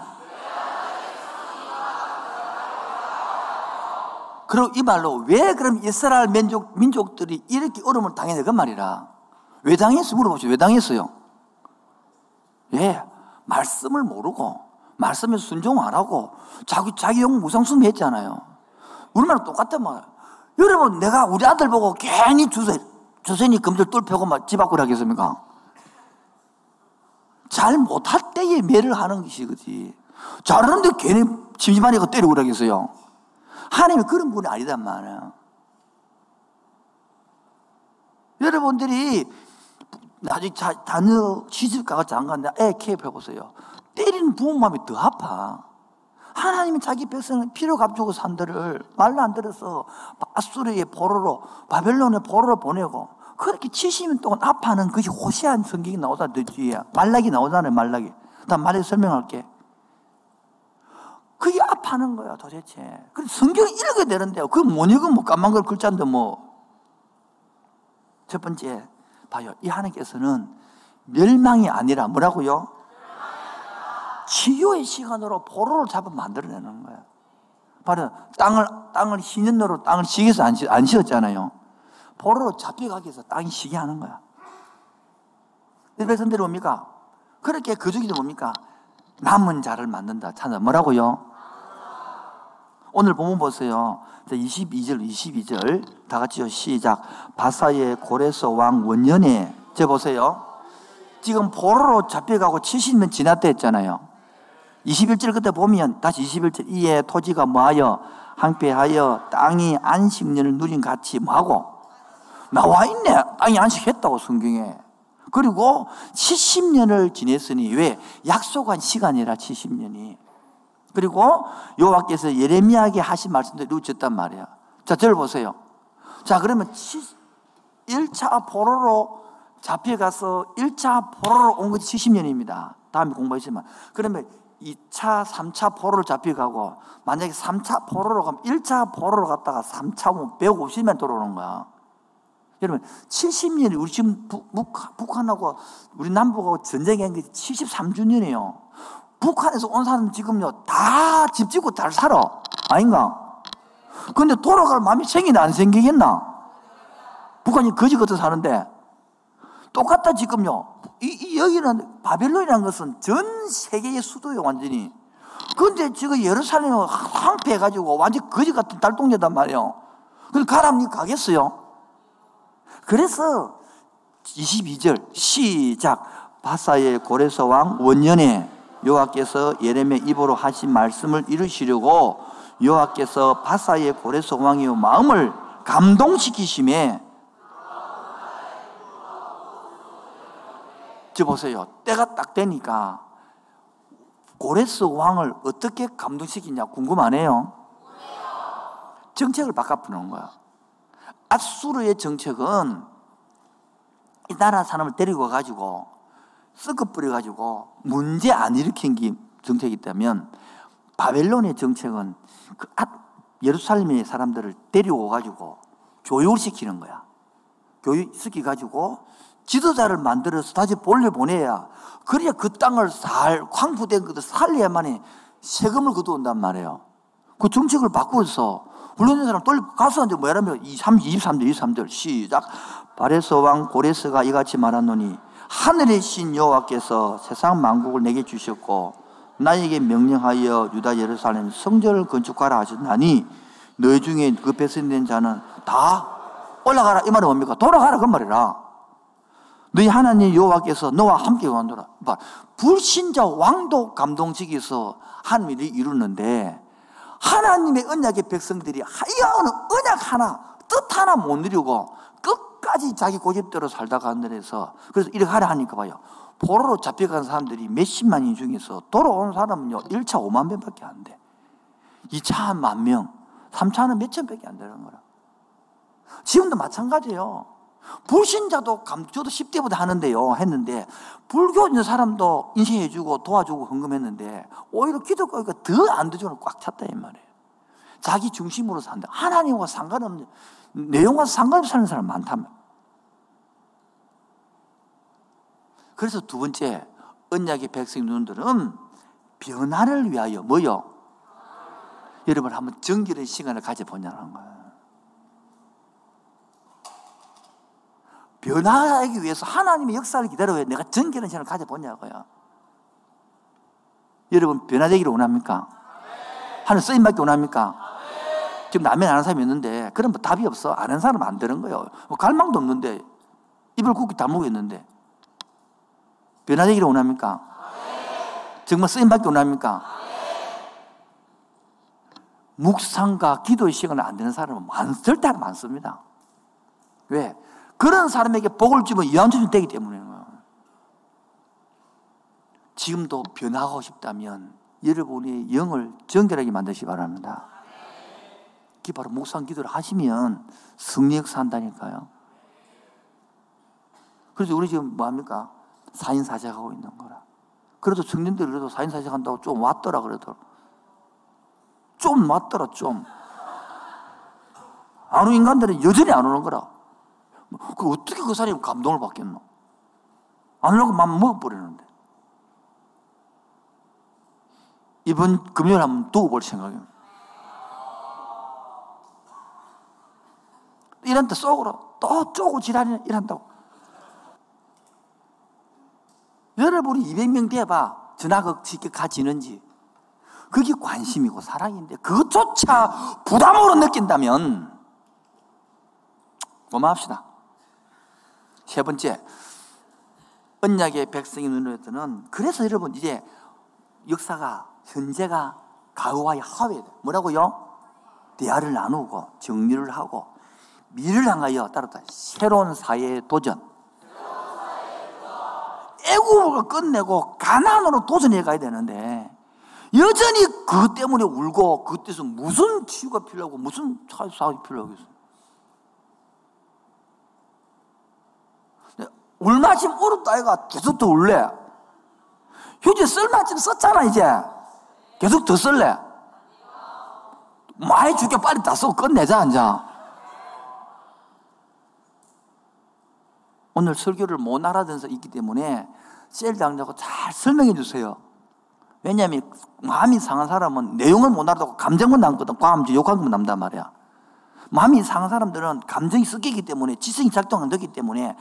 그리고 이 말로 왜 그럼 이스라엘 민족, 민족들이 이렇게 어려움을 당했냐 그 말이라. 왜 당했어? 물어보죠. 왜 당했어요? 예, 말씀을 모르고 말씀에 순종 안 하고 자기 자기 영 무상숭배 했잖아요. 우리말은 똑같단 말이야. 여러분 내가 우리 아들 보고 괜히 주세 주세니 금절 뚫펴고 막집 앞으로 하겠습니까? 잘 못할 때에 매를 하는 것이 그지. 잘하는데 괜히 심심하니까 때리고 그러겠어요. 하나님이 그런 분이 아니단 말이야. 여러분들이 나중에 자녀 시집 가서 장가인데 애 케이프 해보세요. 때리는 부모 마음이 더 아파. 하나님이 자기 백성을 필요 값주고 산들을 말로 안 들어서 아수르의 보로로 바벨론의 보로로 보내고 그렇게 70년 동안 아파하는 그것이 호시한 성경이 나오다 뒤에 말락이 나오잖아요 말락이 나 말에 설명할게. 그게 아파하는 거야 도대체. 그래서 성경 읽어야 되는데요. 그거 못 읽으면 뭐 까만 걸 글자인데 뭐. 첫 번째 봐요. 이 하나님께서는 멸망이 아니라 뭐라고요? 치유의 시간으로 포로를 잡아 만들어내는 거야. 바로 땅을, 땅을 희년으로 땅을 시기해서 안, 안 쉬었잖아요. 포로로 잡혀가기 위해서 땅이 쉬게 하는 거야. 이 백성들이 뭡니까? 그렇게 그중에도 뭡니까? 남은 자를 만든다. 찾아. 뭐라고요? 오늘 보면 보세요. 22절, 22절. 다 같이요. 시작. 바사의 고레스 왕 원년에. 제 보세요. 지금 포로로 잡혀가고 70년 지났다 했잖아요. 21절 그때 보면 다시 21절 이에 토지가 뭐하여 항폐하여 땅이 안식년을 누린 같이 뭐하고? 나와 있네. 땅이 안식했다고 성경에. 그리고 70년을 지냈으니 왜? 약속한 시간이라 70년이. 그리고 여호와께서 예레미야에게 하신 말씀도 이루어졌단 말이야. 자 저를 보세요. 자 그러면 1차 포로로 잡혀가서 1차 포로로 온 것이 70년입니다. 다음에 공부하시면 그러면 2차, 3차 포로를 잡혀가고 만약에 3차 포로로 가면 1차 포로로 갔다가 3차 오면 150년 돌아오는 거야. 여러분 70년이 우리 지금 북, 한하고 우리 남북하고 전쟁한 게 73주년이에요. 북한에서 온 사람 지금요 다 집 짓고 잘 살아. 아닌가? 근데 돌아갈 마음이 생기나 안 생기겠나? 북한이 거지 같아 사는데 똑같다 지금요. 이, 이 여기는 바벨론이라는 것은 전 세계의 수도예요 완전히. 그런데 지금 예루살렘을 황폐해가지고 완전 거지 같은 달동네단 말이에요. 그래서 가라니 가겠어요? 그래서 22절 시작 바사의 고레서 왕 원년에 여호와께서 예레미야 입으로 하신 말씀을 이루시려고 여호와께서 바사의 고레서 왕의 마음을 감동시키심에 저 보세요. 때가 딱 되니까 고레스 왕을 어떻게 감동시키냐 궁금하네요. 정책을 바꿔보는 거야. 아수르의 정책은 이 나라 사람을 데리고 가지고 썩어 뿌려 가지고 문제 안 일으킨 게 정책이 있다면 바벨론의 정책은 그 예루살렘의 사람들을 데리고 가지고 교육을 시키는 거야. 교육 시키 가지고 지도자를 만들어서 다시 돌려보내야 그래야 그 땅을 살 황푸된 것을 살려야만이 세금을 거두온단 말이에요. 그 정책을 바꾸어서 훈련된 사람 돌려 가서 이제 23, 23절 23절 시작 바레스 왕 고레스가 이같이 말하노니 하늘의 신 여호와께서 세상 만국을 내게 주셨고 나에게 명령하여 유다 예루살렘 성전을 건축하라 하셨나니 너희 중에 그 배선된 자는 다 올라가라 이 말은 뭡니까? 돌아가라 그 말이라. 너희 하나님 여호와께서 너와 함께 원하노라. 불신자 왕도 감동적이서 하나님이 이루는데 하나님의 언약의 백성들이 하여는 언약 하나 뜻 하나 못 누리고 끝까지 자기 고집대로 살다가 하늘에서 그래서 이렇게 하라 하니까 봐요. 포로로 잡혀간 사람들이 몇십만 인 중에서 돌아온 사람은요 1차 5만 명밖에 안 돼. 2차 만 명, 3차는 몇천 밖에 안 되는 거라. 지금도 마찬가지예요. 불신자도 감, 저도 10대보다 하는데요. 했는데, 불교 있는 사람도 인쇄해주고 도와주고 헌금했는데, 오히려 기독교가 더 안 되주는 꽉 찼다, 이 말이에요. 자기 중심으로 산다. 하나님과 상관없는, 내용과 상관없이 사는 사람 말이에요. 그래서 두 번째, 언약의 백성 눈들은 변화를 위하여 뭐요? 여러분 한번 정결의 시간을 가져보냐는 거예요. 변화하기 위해서 하나님의 역사를 기다려야 내가 정결한 시간을 가져보냐고요. 여러분 변화되기를 원합니까? 하늘 쓰임받기 원합니까? 지금 남의 아는 사람이 있는데 그럼 뭐 답이 없어. 아는 사람 안 되는 거예요. 뭐 갈망도 없는데 입을 굳게 다물고 있는데 변화되기를 원합니까? 정말 쓰임받기 원합니까? 묵상과 기도의 시간을 안 되는 사람은 많, 절대 많습니다. 왜? 그런 사람에게 복을 주면 이완전이 되기 때문에요. 지금도 변하고 싶다면 여러분의 영을 정결하게 만드시기 바랍니다. 그게 바로 묵상 기도를 하시면 승리 역사 한다니까요. 그래서 우리 지금 뭐합니까? 사인사색하고 있는 거라. 그래도 청년들이 그래도 사인사색한다고 좀 왔더라 그래도. 좀 왔더라 좀. 안 오는 인간들은 여전히 안 오는 거라. 그 어떻게 그 사람이 감동을 받겠노? 안 오려고 맘 먹어버리는데. 이번 금요일 한번 두고 볼 생각이에요. 이런데 속으로 또 쪼고 지랄이 일한다고. 여러분이 200명 돼봐. 전화가 쉽게 가지는지. 그게 관심이고 사랑인데 그것조차 부담으로 느낀다면 고마합시다. 세 번째, 언약의 백성이 눈으로 뜨는 그래서 여러분 이제 역사가 현재가 과거와의 합에 뭐라고요? 대화를 나누고 정리를 하고 미래를 향하여 따르다 새로운 사회의 도전. 애국을 끝내고 가난으로 도전해 가야 되는데 여전히 그것 때문에 울고 그때서 무슨 치유가 필요하고 무슨 사업이 필요하겠어요. 울마침 울었다 아이가 계속 더 울래. 휴지 쓸마침 썼잖아 이제. 계속 더 쓸래. 많이 줄게 빨리 다 쓰고 끝내자 이제. 오늘 설교를 못 알아듣어서 있기 때문에 셀 당자고 잘 설명해 주세요. 왜냐하면 마음이 상한 사람은 내용을 못 알아듣고 감정만 남거든. 과음지 욕한 것만 남단 말이야. 마음이 상한 사람들은 감정이 섞이기 때문에 지성이 작동 안 되기 때문에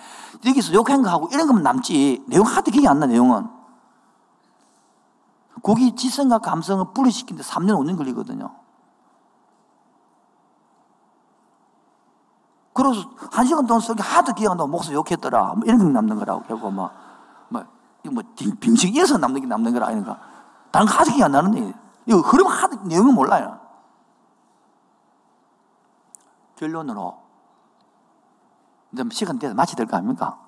여기서 욕한 거 하고 이런 것만 남지 내용 하도 기억이 안 나, 내용은. 거기 지성과 감성을 분리시키는데 3년, 5년 걸리거든요. 그래서 한 시간 동안 설교 하도 기억 안 나고 목소리 욕했더라. 뭐 이런 게 남는 거라고. 결국 뭐, 뭐, 이거 뭐, 빙식이어서 남는 게 남는 거라. 아닌가. 다른 거 하도 기억 안 나는데. 이거 흐름 하도 내용을 몰라요. 결론으로 이제 시간 돼서 마치 될거 아닙니까?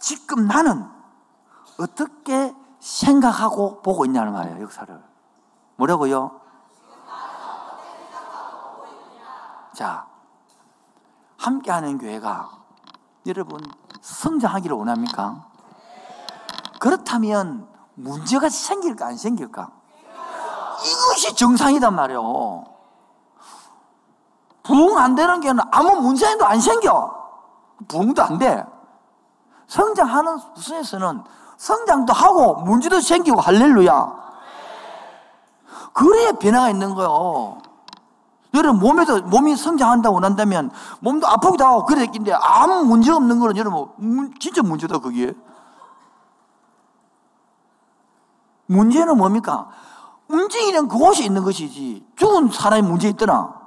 지금 나는 어떻게 생각하고 보고 있냐는 말이에요, 역사를. 뭐라고요? 자, 함께하는 교회가 여러분 성장하기를 원합니까? 그렇다면 문제가 생길까 안 생길까? 이것이 정상이단 말이에요. 부흥 안 되는 게 아무 문제도 안 생겨. 부흥도 안 돼. 성장하는 수에서는 성장도 하고 문제도 생기고 할렐루야. 그래야 변화가 있는 거요. 여러분 몸에도 몸이 성장한다고 난다면 몸도 아프기도 하고 그랬긴데 아무 문제 없는 거는 여러분 진짜 문제다 그게. 문제는 뭡니까? 움직이는 그곳이 있는 것이지 죽은 사람이 문제 있더나.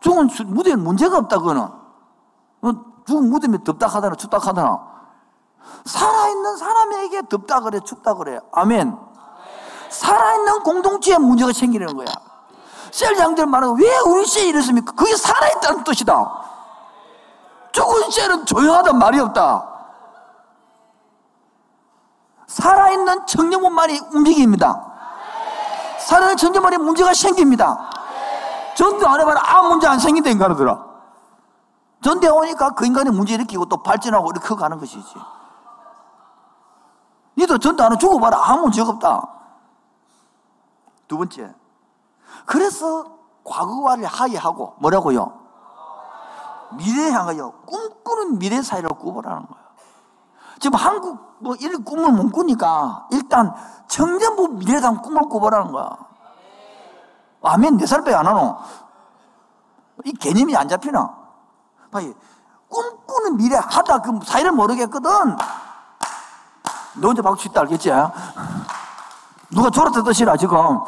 죽은 무덤에 문제가 없다 그거는. 어, 죽은 무덤에 덥다 하더나 춥다 하더나. 살아있는 사람에게 덥다 그래 춥다 그래. 아멘. 살아있는 공동체에 문제가 생기는 거야. 셀 장들 말하고 왜 우리 셀이 이랬습니까? 그게 살아있다는 뜻이다. 죽은 셀은 조용하단 말이 없다. 살아있는 청년만이 움직입니다. 살아있는 청년만이 문제가 생깁니다. 전도 안 해봐라 아무 문제 안 생긴다 인간들아. 전대 오니까 그 인간이 문제 일으키고 또 발전하고 이렇게 가는 것이지. 니도 전도 안 하고 죽어봐라 아무 문제가 없다. 두 번째. 그래서 과거와를 하이하고 뭐라고요? 미래 향하여 꿈꾸는 미래 사이를 꾸보라는 거예요. 지금 한국 뭐 이런 꿈을 못 꾸니까 일단 청년부 미래당 꿈을 꾸보라는 거야. 아멘, 네 살밖에 안 하노? 이 개념이 안 잡히나? 봐요. 꿈꾸는 미래 하다 그 사이를 모르겠거든. 너 혼자 박수 있다 알겠지? 누가 졸았다 뜻이라 지금.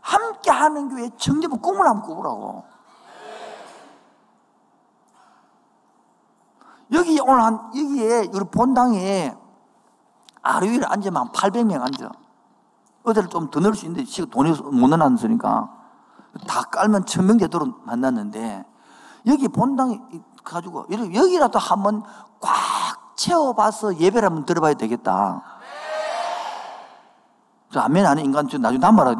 함께 하는 교회 청년부 꿈을 한번 꾸보라고. 여기 오늘 한, 여기에, 우리 본당에 아래위에 앉으면 한 800명 앉아. 어제를 좀 더 넣을 수 있는데, 지금 돈이 못 넣어놨으니까. 다 깔면 천명 되도록 만났는데, 여기 본당에 가지고, 여기라도 한번 꽉 채워봐서 예배를 한번 들어봐야 되겠다. 아멘 하는 인간 좀 나중에 남아라.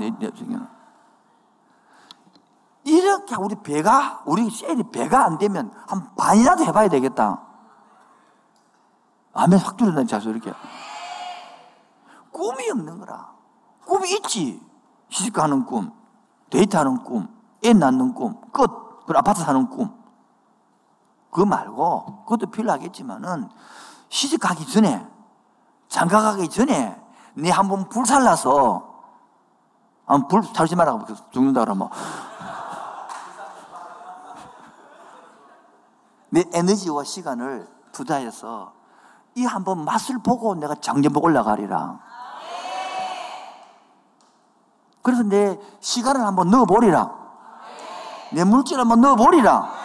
이렇게 우리 배가, 우리 셀이 배가 안 되면 한 반이라도 해봐야 되겠다. 아멘 확 줄어든다, 자서 이렇게. 꿈이 없는 거라. 꿈이 있지. 시집가는 꿈, 데이트하는 꿈, 애 낳는 꿈, 끝. 그 아파트 사는 꿈. 그거 말고, 그것도 필요하겠지만은, 시집 가기 전에, 장가 가기 전에, 네 한번 불 살라서, 아, 불 살지 말라고 죽는다 그러면, 내 에너지와 시간을 투자해서 이 한번 맛을 보고 내가 장전복 올라가리라. 그래서 내 시간을 한번 넣어보리라. 내 물질 한번 넣어보리라.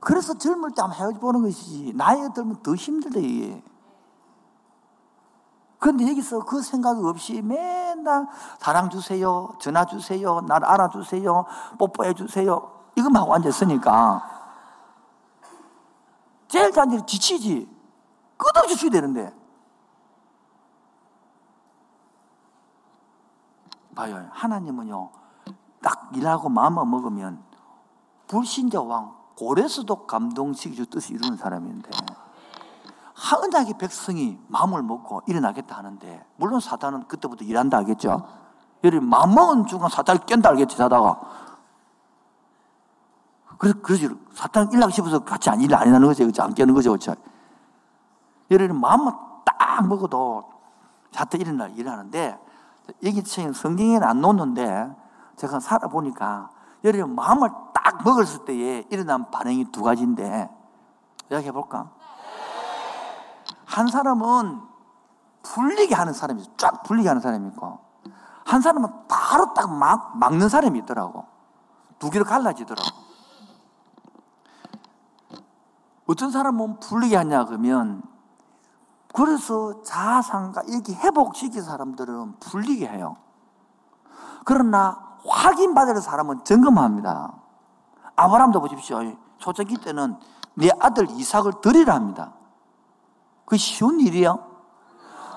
그래서 젊을 때 한번 헤어져보는 것이지. 나이가 들면 더 힘들다, 이게. 그런데 여기서 그 생각 없이 맨날 사랑 주세요, 전화 주세요, 날 알아주세요, 뽀뽀해 주세요. 이것만 하고 앉았으니까. 제일 단지 지치지. 끝없이 쉬야 되는데. 봐요. 하나님은요, 딱 일하고 마음만 먹으면 불신자 왕 고레스도 감동시키주 뜻을 이루는 사람인데 하은하게 백성이 마음을 먹고 일어나겠다 하는데 물론 사탄은 그때부터 일한다 하겠죠. 여러분 마음 먹은 중간 사탄을 깬다 알겠지 자다가 그래서, 그래서 사탄 일하고 싶어서 같이 안, 일 안 하는 거죠. 그렇죠? 안 깨는 거죠. 그렇죠? 여러분, 마음만 딱 먹어도 자태 일어나, 일하는데, 여기 성경에는 안 놓는데, 제가 살아보니까, 여러분, 마음을 딱 먹었을 때에 일어난 반응이 두 가지인데, 이야기해 볼까? 한 사람은 풀리게 하는 사람이 있어. 쫙 풀리게 하는 사람이 있고, 한 사람은 바로 딱 막, 막는 사람이 있더라고. 두 개로 갈라지더라고. 어떤 사람은 풀리게 하냐 그러면 그래서 자아상가 이렇게 회복시킨 사람들은 풀리게 해요. 그러나 확인받을 사람은 점검합니다. 아브라함도 보십시오. 초창기 때는 내 아들 이삭을 드리라 합니다. 그 쉬운 일이요.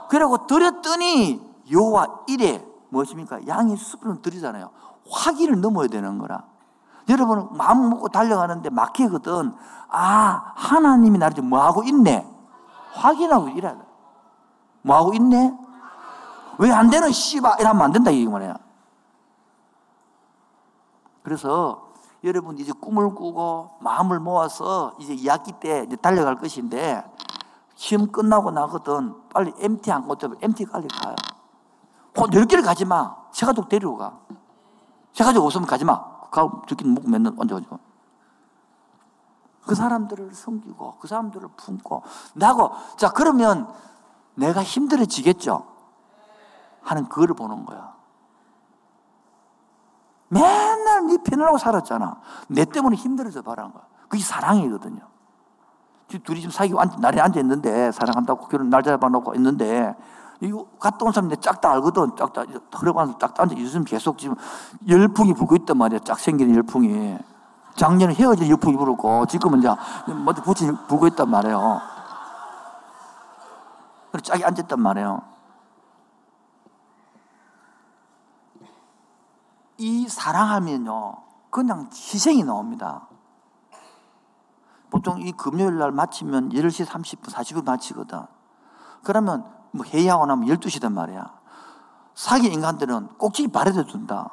그리고 드렸더니 요와 일에 무엇입니까? 양의 수분을 드리잖아요. 확인을 넘어야 되는 거라. 여러분 마음 먹고 달려가는데 막히거든. 아 하나님이 나를 지금 뭐하고 있네. 확인하고 일해야 돼. 뭐 하고 있네? 왜 안 되는 씨바 이러면 안 된다 이 말이야. 그래서 여러분 이제 꿈을 꾸고 마음을 모아서 이제 2학기 때 이제 달려갈 것인데 시험 끝나고 나거든 빨리 MT 안 꽂으면 MT 빨리 가요. 열 개를 가지 마. 새가족 데리고 가. 새가족 없으면 가지 마. 가, 저끼는 먹고 맨날 얹어가지고. 그 사람들을 섬기고 그 사람들을 품고 나고 자 그러면 내가 힘들어지겠죠? 하는 그거를 보는 거야. 맨날 네 편하고 살았잖아. 내 때문에 힘들어져 봐라는 거야. 그게 사랑이거든요. 둘이 지금 사귀고 앉, 날에 앉아 있는데 사랑한다고 결혼 날 잡아놓고 있는데 이거 갔다 온 사람 내 짝 다 알거든. 짝다 들어가서 짝다 앉아 요즘 계속 지금 열풍이 불고 있단 말이야. 짝 생기는 열풍이 작년에 헤어진 유풍이 불었고 지금은 이제 뭐지 붙이 불고 있단 말이에요. 그래 짝이 앉았단 말이에요. 이 사랑하면요 그냥 희생이 나옵니다. 보통 이 금요일 날 마치면 10시 30분, 40분 마치거든. 그러면 뭐 회의하고 나면 12시단 말이야. 사기 인간들은 꼭지기 발에도 둔다.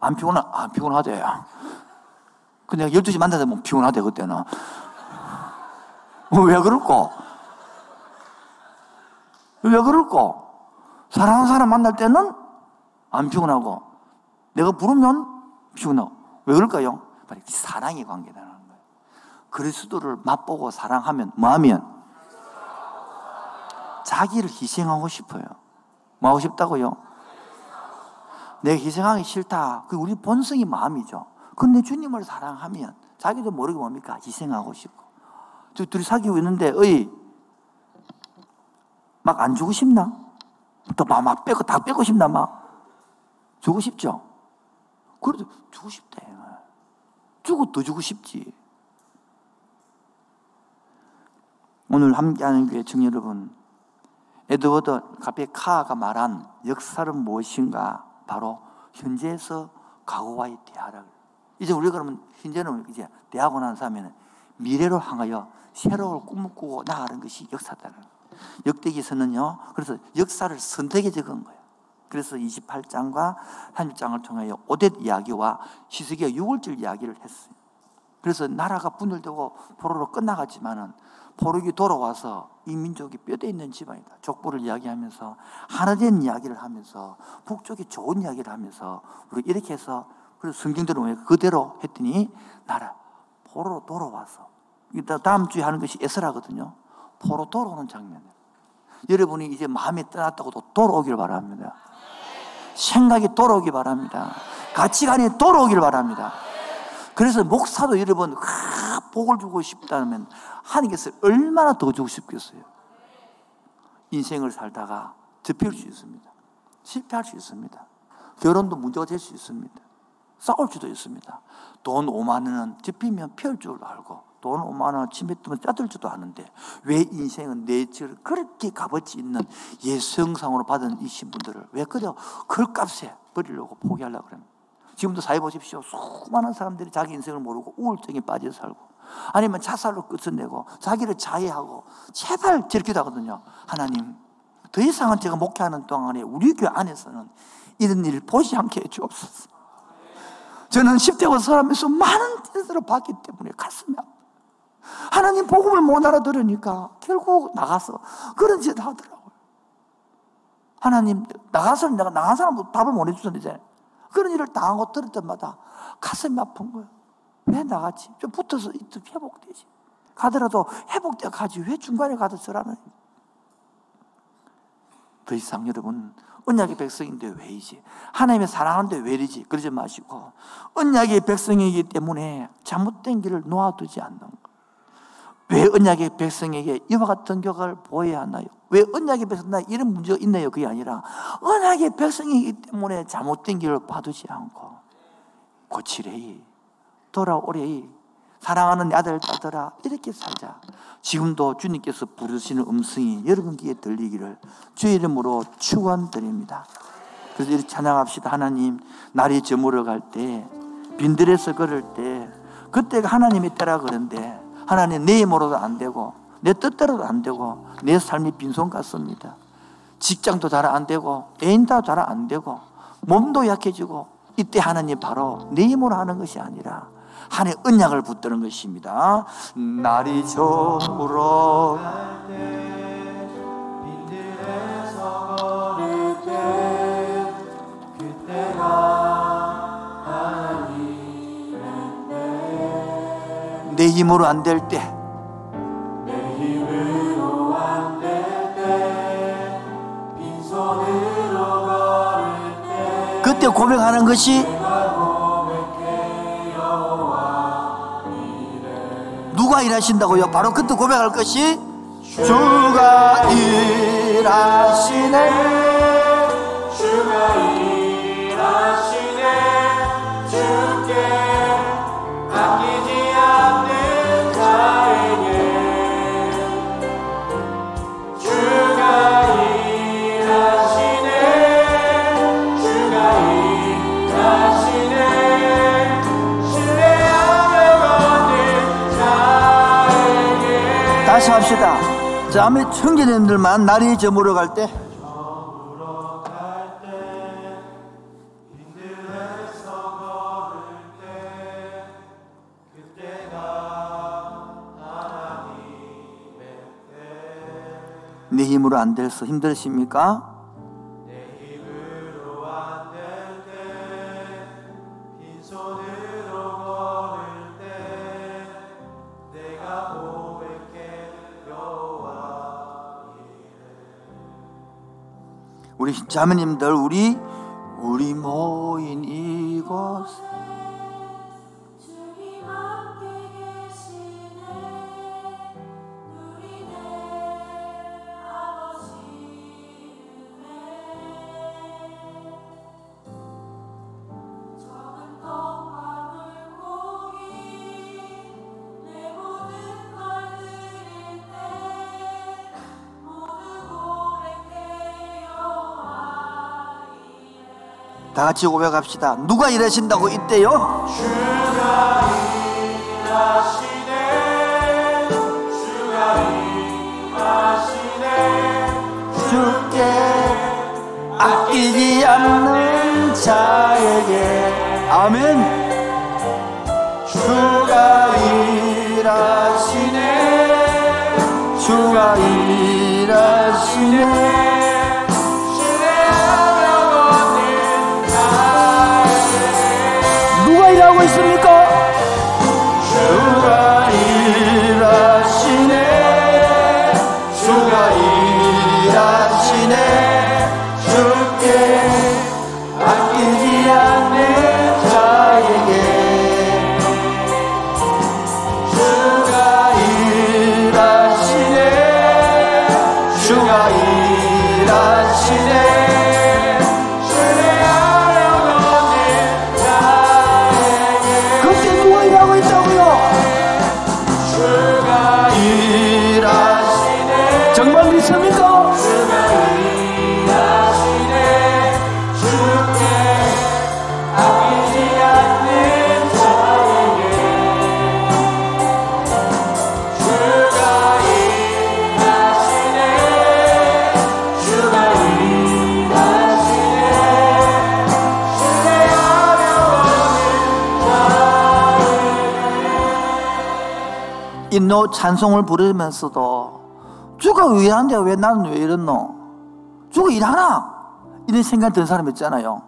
안 피곤하, 안 피곤하대. 근데 내가 12시 만나다 보면 피곤하대, 그때는. 뭐왜 그럴까? 왜 그럴까? 사랑하는 사람 만날 때는 안 피곤하고, 내가 부르면 피곤하고. 왜 그럴까요? 사랑의 관계라는 거예요. 그리스도를 맛보고 사랑하면, 뭐 하면? 자기를 희생하고 싶어요. 뭐 하고 싶다고요? 내가 희생하기 싫다. 그 우리 본성이 마음이죠. 근데 주님을 사랑하면 자기도 모르게 뭡니까? 희생하고 싶고. 둘이 사귀고 있는데, 어이, 막 안 주고 싶나? 또막 빼고, 다 빼고 싶나, 막? 주고 싶죠? 그래도 주고 싶다. 주고 더 주고 싶지. 오늘 함께하는 교회 청 여러분, 에드워드 카페 카가 말한 역사는 무엇인가? 바로 현재에서 과거와의 대화를 이제 우리가 그러면 현재는 이제 대하고 난 다음에는 미래로 향하여 새로운 꿈을 꾸고 나가는 것이 역사다. 역대기서는요, 그래서 역사를 선택해 적은 거예요. 그래서 28장과 30장을 통하여 오댓 이야기와 시세기가 6월절 이야기를 했어요. 그래서 나라가 분열되고 포로로 끝나갔지만은 포로기 돌아와서 이 민족이 뼈대 있는 집안이다. 족보를 이야기하면서 하나된 이야기를 하면서 북쪽이 좋은 이야기를 하면서 우리 이렇게 해서 그래서 성경대로 그대로 했더니 나라 포로로 돌아와서 다음 주에 하는 것이 에스라거든요. 포로 돌아오는 장면이에요. 여러분이 이제 마음이 떠났다고 도 돌아오길 바랍니다. 생각이 돌아오기 바랍니다. 가치관이 돌아오길 바랍니다. 그래서 목사도 여러분 복을 주고 싶다면 하나님께서 얼마나 더 주고 싶겠어요. 인생을 살다가 접힐 수 있습니다. 실패할 수 있습니다. 결혼도 문제가 될 수 있습니다. 싸울 수도 있습니다. 돈 5만 원은 집히면 피울 줄 알고 돈 5만 원 짜들 줄도 아는데 왜 인생은 내지를 그렇게 값어치 있는 예성상으로 받은 이 신분들을 왜 그래 그 값에 버리려고 포기하려고 그럽니다. 지금도 사회 보십시오. 수많은 사람들이 자기 인생을 모르고 우울증에 빠져 살고 아니면 자살로 끝을 내고 자기를 자해하고 제발 저렇게 하거든요. 하나님 더 이상은 제가 목회하는 동안에 우리 교회 안에서는 이런 일 보지 않게 해주옵소서. 저는 10대 사람에서 많은 뜻으로 봤기 때문에 가슴이 아파. 하나님 복음을 못 알아들으니까 결국 나가서 그런 짓 하더라고요. 하나님, 나가서 내가 나간 사람도 답을 못 해주던데, 그런 일을 당하고 들을 때마다 가슴이 아픈 거예요. 왜 나갔지? 좀 붙어서 이쪽 회복되지. 가더라도 회복돼 가지. 왜 중간에 가서 저라는? 더 이상 여러분, 언약의 백성인데 왜 이지? 하나님의 사랑하는데 왜 이러지? 그러지 마시고 언약의 백성이기 때문에 잘못된 길을 놓아두지 않는 거. 왜 언약의 백성에게 이와 같은 격을 보여야 하나요? 왜 언약의 백성 나 이런 문제가 있나요? 그게 아니라 언약의 백성이기 때문에 잘못된 길을 봐두지 않고 고치래 돌아오래 사랑하는 아들 딸들아 이렇게 살자. 지금도 주님께서 부르시는 음성이 여러분 귀에 들리기를 주의 이름으로 축원드립니다. 그래서 이렇게 찬양합시다. 하나님 날이 저물어 갈 때 빈들에서 걸을 때 그때가 하나님의 때라 그런데 하나님 내 힘으로도 안 되고 내 뜻대로도 안 되고 내 삶이 빈손 같습니다. 직장도 잘 안 되고 애인도 잘 안 되고 몸도 약해지고 이때 하나님 바로 내 힘으로 하는 것이 아니라 하나의 언약을 붙드는 것입니다. 날이 저물어 내 힘으로 안 될 때, 그때 고백하는 것이 누가 일하신다고요? 바로 그때 고백할 것이 주가 일하시네 주가 일하시네 다시 합시다 자, 아무 청년님들만 날이 저물어 갈때 내 힘으로 안 돼서 힘드십니까? 우리 자매님들 우리 우리 모인 이곳 다 같이 고백합시다. 누가 일하신다고 이때요? 일하시네 주가 일하시네. 주께 아끼지 않는 자에게. 아멘. 주가 일하시네 주가 일하시네 인노 찬송을 부르면서도 주가 왜 일하는데 왜 나는 왜 이랬노? 주가 일하나? 이런 생각이 드는 사람 있잖아요.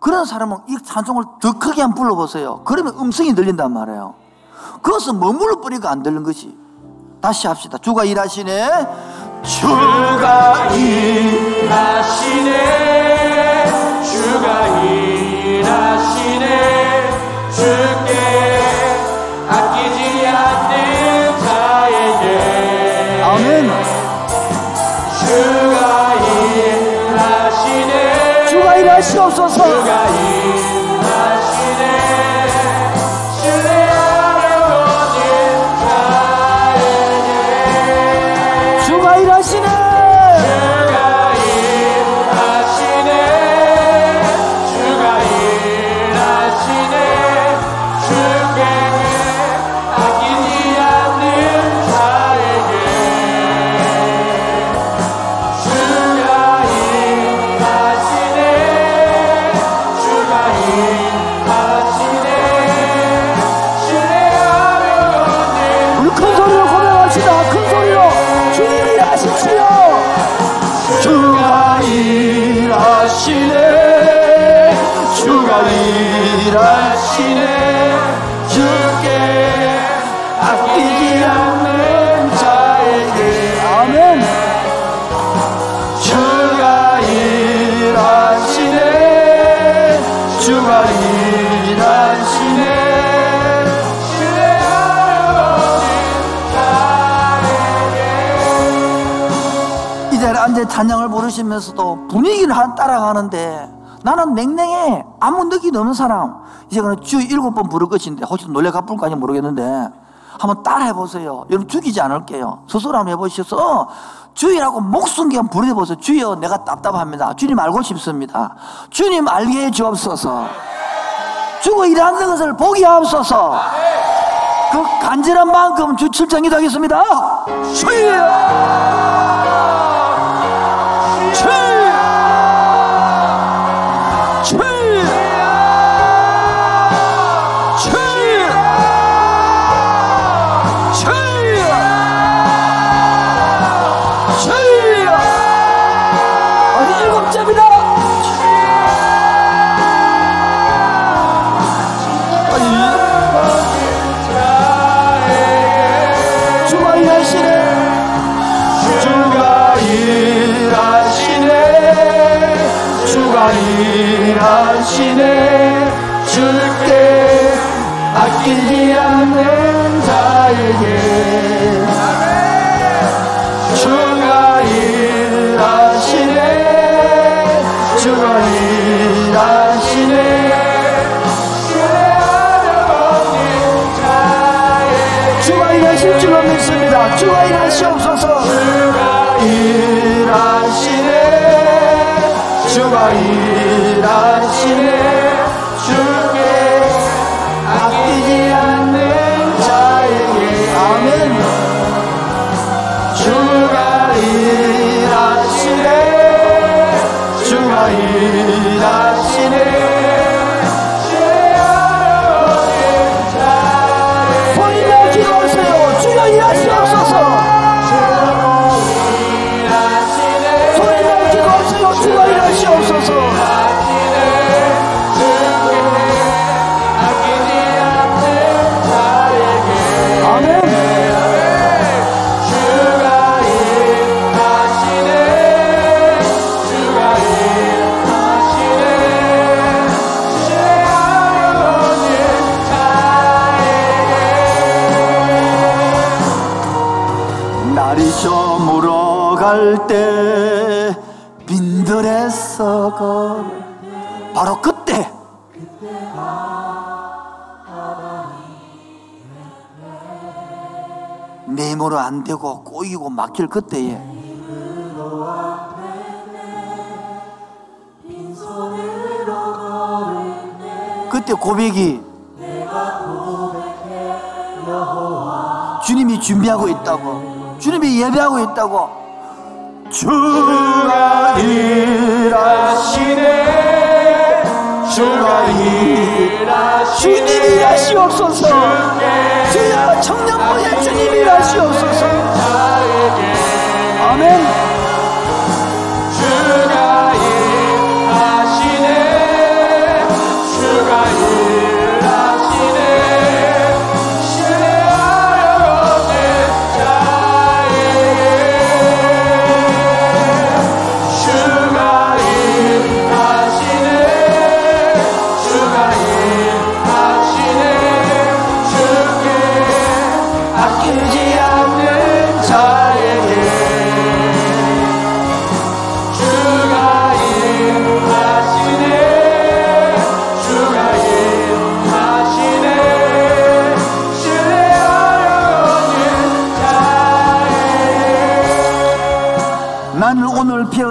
그런 사람은 이 찬송을 더 크게 한번 불러보세요. 그러면 음성이 들린단 말이에요. 그것은 머물러 뿌리가 안 들는 것이. 다시 합시다. 주가 일하시네. 주가 일. 일하시네 주가 일하시네 주께 일하시네 주 부르시면서도 분위기를 하- 따라가는데 나는 냉랭해. 아무 느낌이 없는 사람. 이제 그는 주 일곱 번 부를 것인데 혹시 놀래 갚을까지 모르겠는데 한번 따라해 보세요. 여러분 죽이지 않을게요. 스스로 한번 해보셔서 주의라고 목숨 그냥 부르해보세요. 주여 내가 답답합니다. 주님 알고 싶습니다. 주님 알게 해 주옵소서. 주고 일하는 것을 보게 하옵소서. 그 간절한 만큼 주 출장 기도하겠습니다. 주여 주여 일하시네 줄게 아끼지 않는 자에게 주가 일하시네 주가 일하시네. 주가 일하실 줄로 믿습니다. 주가 일하시네 주가 일 안 되고 꼬이고 막힐 그때에. 그때 고백이 주님이 준비하고 있다고 주님이 예배하고 있다고. 주가 일하시네 주가 일하시네 주님이 일하시옵소서. 주여 청년부의 주님이 일하시옵소서. 아멘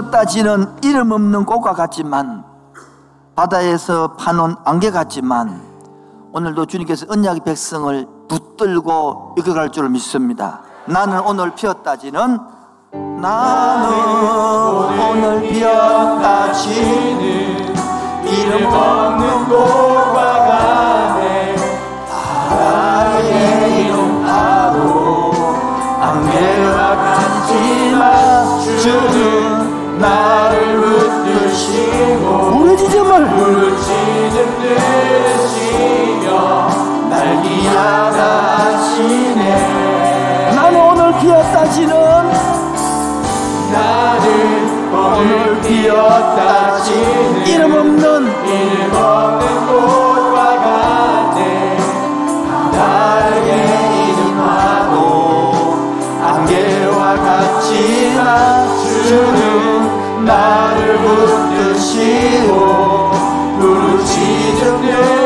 오늘 피었다 지는 이름 없는 꽃과 같지만 바다에서 파놓은 안개 같지만 오늘도 주님께서 언약의 백성을 붙들고 이끌어갈 줄 믿습니다. 나는 오늘 피었다 지는 나는 오늘 피었다 지는 이름 없는 꽃과 같네 바다의 이름 바로 안개와 같지만 주는 나를 붙드시고 부르짖음을 부르짖음 들으시며 날 기하다 하시네 나는 오늘 기었다시는. 나를 오늘 기었다시는. 이름 없는 이름 없는 곳. 붙드시고 부르짖음 들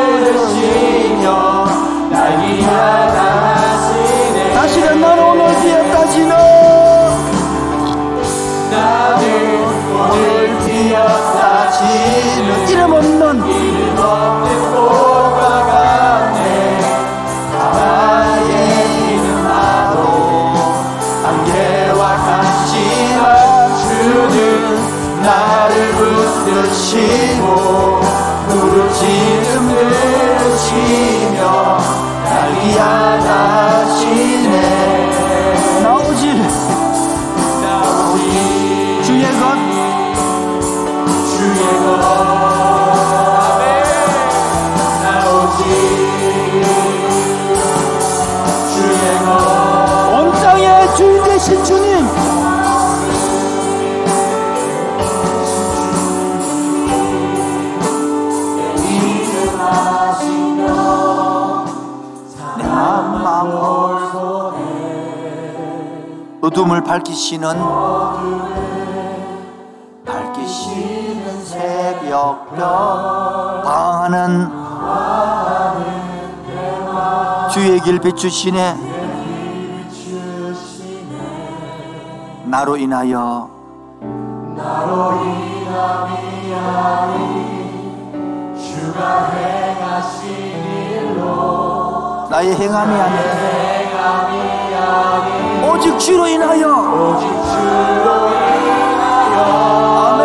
밝히시는 밝히시는 새벽별. 방하는 주의 길 비추시네. 나로 인하여 주가 행하신 일로 나의 행함이 아니라 오직 주로 인하여. 오직 주로 인하여. 아멘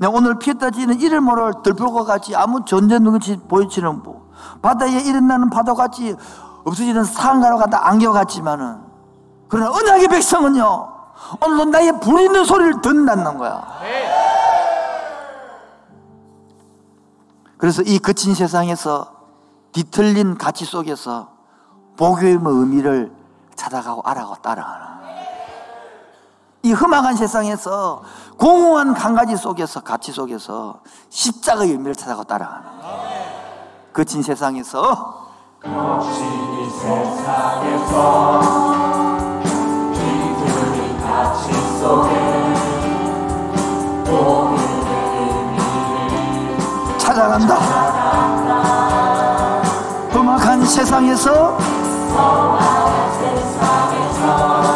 내가 오늘 피했다 지는 이를 모를 들불과 같이 아무 존재 능치 보이지는 뭐 바다에 일어나는 파도 같이 없어지는 상가로 간다 안개와 같지만은 그러나 언약의 백성은요 오늘도 나의 불 있는 소리를 듣는다는 거야. 그래서 이 거친 세상에서 뒤틀린 가치 속에서 복음의 의미를 찾아가고 알아가고 따라가는 이 험악한 세상에서 공허한 강가지 속에서 가치 속에서 십자가의 의미를 찾아가고 따라가는 거친 세상에서. 이 세상에서 비들이 가치 속에 찾아간다. 험악한 세상에서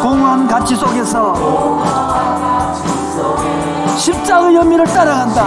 공허한 가치 속에서 십자가의 의미를 따라간다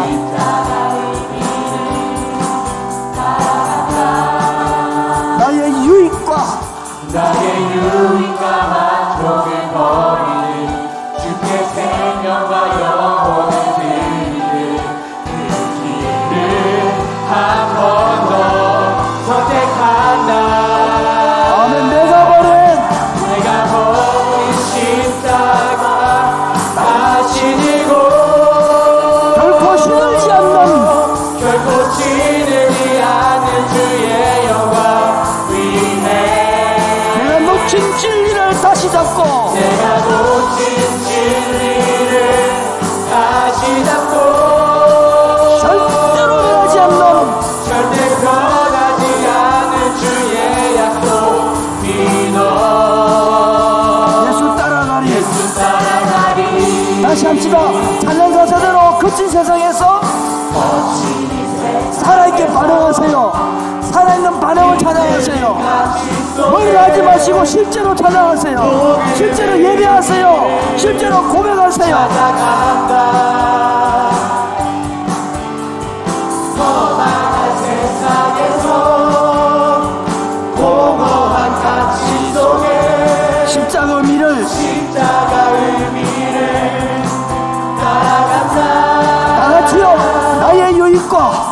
거친 세상에서 살아있게 반응하세요. 살아있는 반응을 찾아가세요. 머리를 하지 마시고 실제로 찾아가세요. 실제로 예배하세요. 실제로 고백하세요. 过。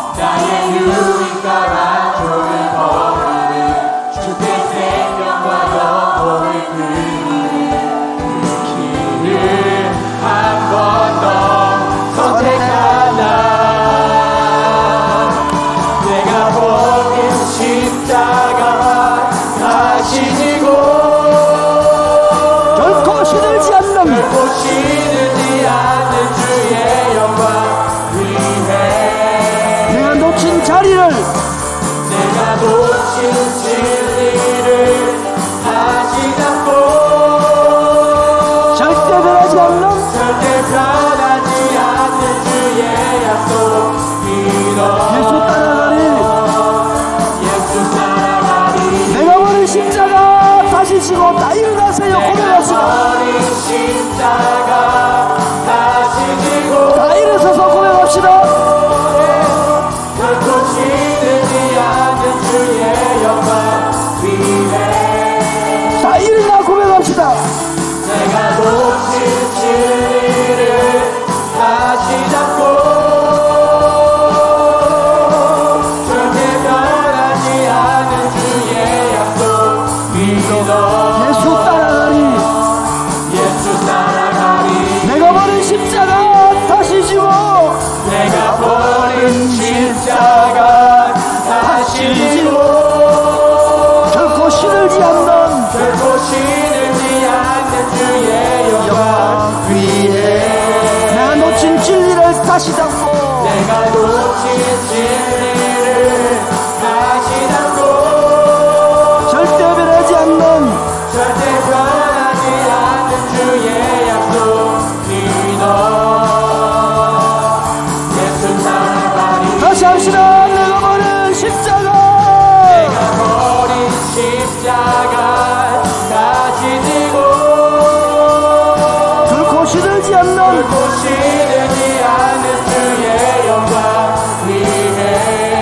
시들지 않는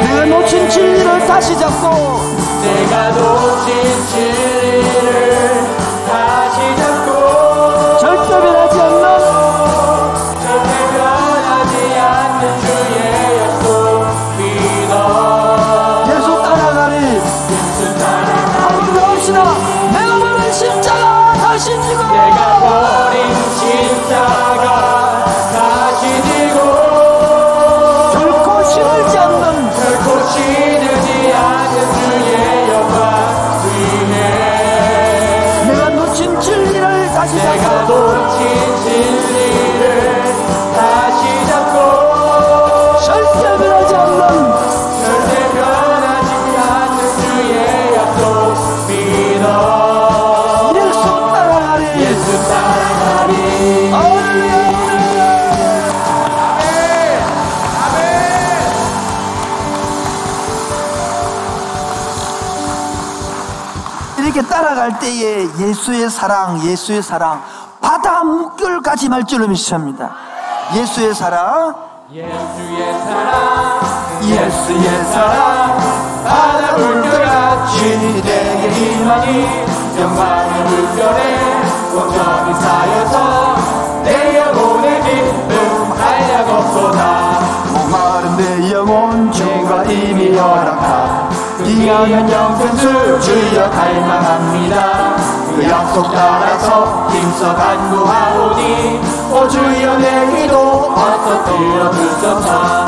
내가 놓친 진리를 다시 잡고 내가 놓친 진리를 할 때에 예수의 사랑, 예수의 사랑, 바다 물결까지 말줄로 믿습니다. 예수의 사랑, 예수의 사랑, 예수의 사랑, 바다 물결같이 내게 임하니 영광의 물결에 온전히 쌓여서 내 영혼의 기쁨 한량 없도다 목마른 내 영혼 주가 이미 허락하 이어연 영생수 주여 갈망합니다. 그 약속 따라서 힘써 간구하오니 오 주여 내 기도 어서 들어주소서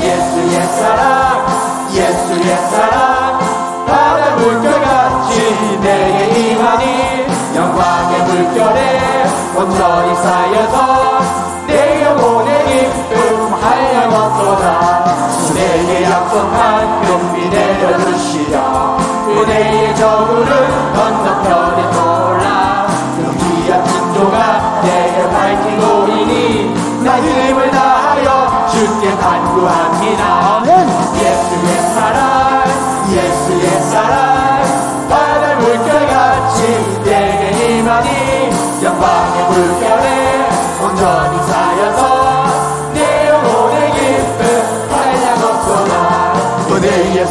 예수 옛사랑 예수 옛사랑 바다 물결같이 내게 임하니 영광의 물결에 온전히 쌓여서 내 한량없도다. 내게 약속한 금비 내려주시려. 그대의 저물은 건너편에 떠올라. 그 귀한 진도가 내게 밝히고 이니 나 힘을 다하여 주께 간구합니다. 예수의 사랑 예수의 사랑. 바다 물결같이 내게 임하니 영광의 물결에 온전히 쌓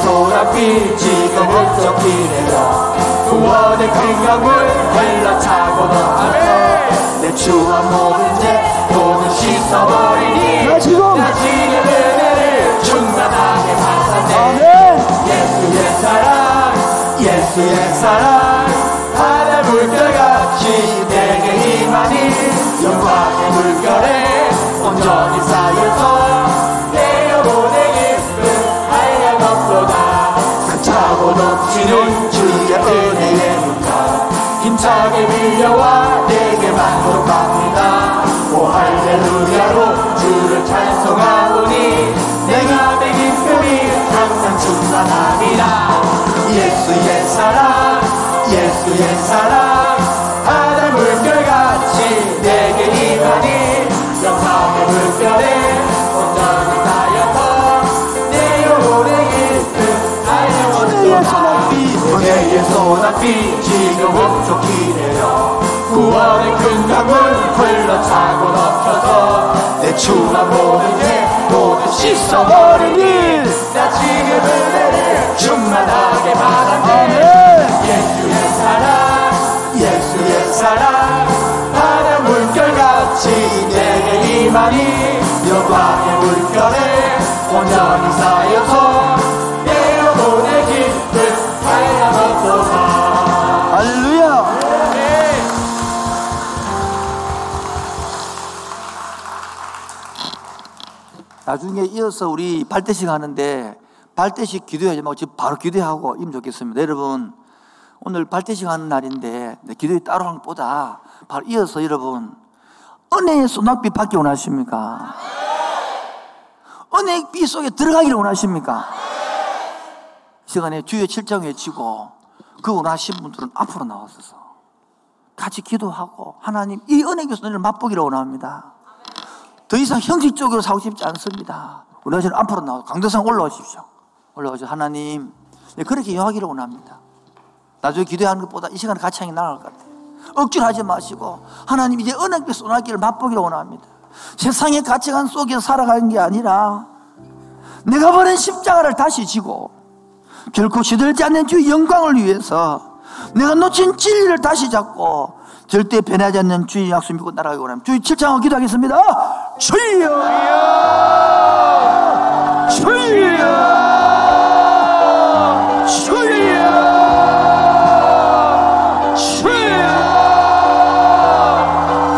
소란빛 지금 훌쩍 기내려 구원의 큰 강물 흘러차고 넘쳐서 내 추한 모든 죄 모두 씻어버리니 나 지금 나 지금 은혜를 충만하게 받았네 아멘. 예수의 사랑 예수의 사랑. 바다 물결같이 내게 임하니 영광의 물결에 온전히 쌓여서 넘치는 주의 은혜의 문가 힘차게 밀려와 내게 만족합니다. 오 할렐루야로 주를 찬송하오니 내가 내 기쁨이 항상 충만합니다. 예수의 사랑 예수의 사랑 바다 물결같이 내게 임하니 영광의 물결에 은혜의 소낙비 지금 흡족 기내려 구원의 큰 강물 흘러차고 넘쳐서 내 추한 모든 죄 모두 씻어버리니 나 지금 은혜를 충만하게 아멘. 예수의 사랑 예수의 사랑 바다 물결같이 내게 임하니 영광의 물결에 온전히 쌓여서 나중에 이어서 우리 발대식 하는데 발대식 기도하지 말고 지금 바로 기도하고 이면 좋겠습니다. 여러분 오늘 발대식 하는 날인데 네, 기도에 따로 하는 것보다 바로 이어서 여러분 은혜의 소낙비 받기 원하십니까? 은혜의 빛 속에 들어가기를 원하십니까? 이 시간에 주의 칠정 외치고 그 원하신 분들은 앞으로 나와서서 같이 기도하고 하나님 이 은혜의 손을 맛보기를 원합니다. 더 이상 형식적으로 사고 싶지 않습니다. 우리 는 앞으로 나와 강도상 올라오십시오. 올라오죠. 하나님 네, 그렇게 이용하기를 원합니다. 나중에 기도하는 것보다 이 시간에 같이 나을 것 같아요. 억지로 하지 마시고 하나님 이제 은혜의 쏘나기를 맛보기를 원합니다. 세상의 가치관 속에 살아가는 게 아니라 내가 버린 십자가를 다시 지고 결코 시들지 않는 주의 영광을 위해서 내가 놓친 진리를 다시 잡고 절대 변하지 않는 주의 약속 믿고 날아가기 원합니다. 주의 칠창하고 기도하겠습니다. 주여! 주여! 주여! 주여!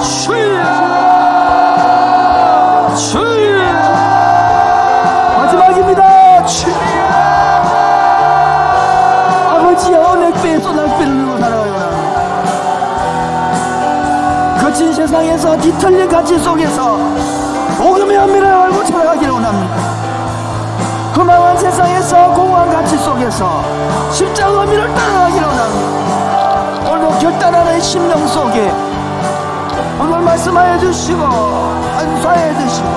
주여! 주여! 마지막입니다. 주여! 아버지의 은혜배 쏟아배를 누고 살아가요. 거친 세상에서 뒤틀린 가치 속에서 십자가 의미를 따라가기를 원합니다. 오늘도 결단하는 심령 속에 오늘 말씀하여 주시고 안수하여 주시고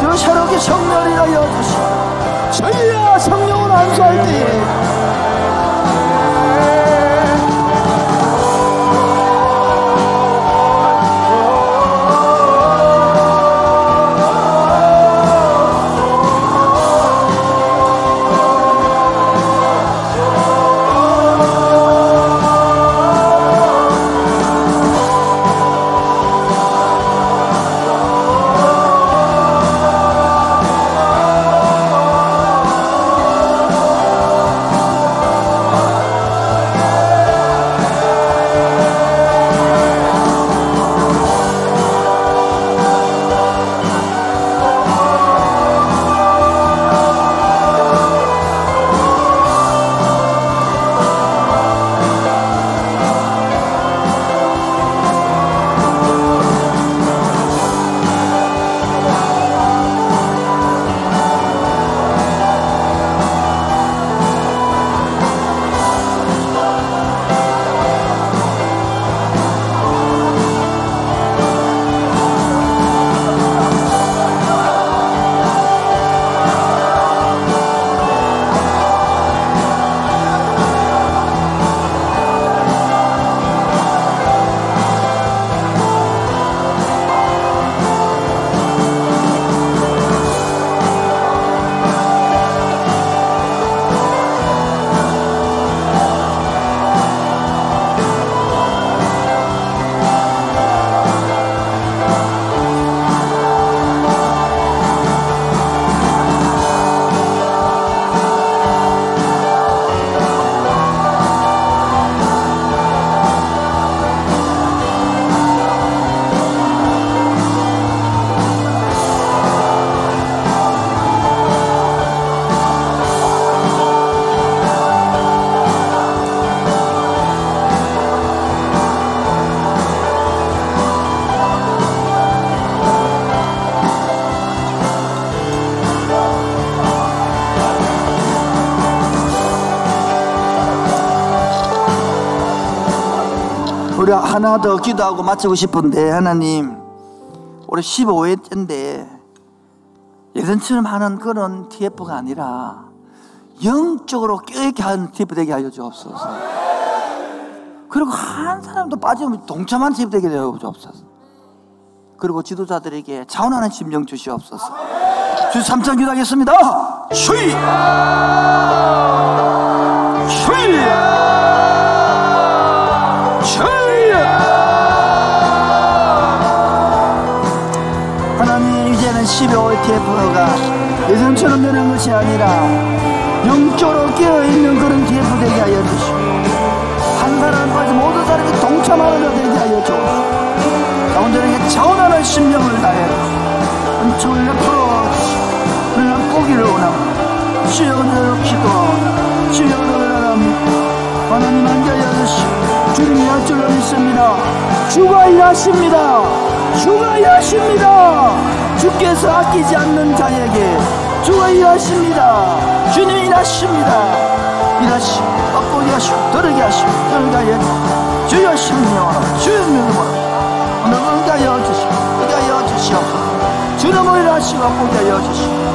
저 새롭게 성령이라 주시고 저희야 성령을 안수할 때에 하나 더 기도하고 마치고 싶은데 하나님 올해 15회째인데 예전처럼 하는 그런 TF가 아니라 영적으로 깨끗게 하는 TF 되게 하여 주옵소서. 그리고 한 사람도 빠지면 동참한 TF 되게 하여 주옵소서. 그리고 지도자들에게 자원하는 심령 주시옵소서. 주 3천 기도하겠습니다. 주의 주의 TF가 예전처럼 되는 것이 아니라 영적으로 깨어있는 그런 TF 되게 하여 주시고 한 사람 빠지 모든 사람이 동참하는 자 되게 하여 주옵소서. 가운데에게 자원하는 심령을 다해 은총을 베풀어 그냥 보기를 원합니다. 주여 오늘 기도 주여 오늘 하나님 하나님 앉아야 주시고 주님이 할 줄로 믿습니다. 주가 일하십니다. 주가 일하십니다 주께서 아끼지 않는 자에게 주가 일하십니다. 주님이 일하십니다. 일하시고 맛보게 하시고 들으게 하시고 들게 하여 주여 심령으로 주여 믿음으로 오늘 응가여 주시고 응가여 주시옵소서. 주님을 일하시고 맛보게 하여 주시고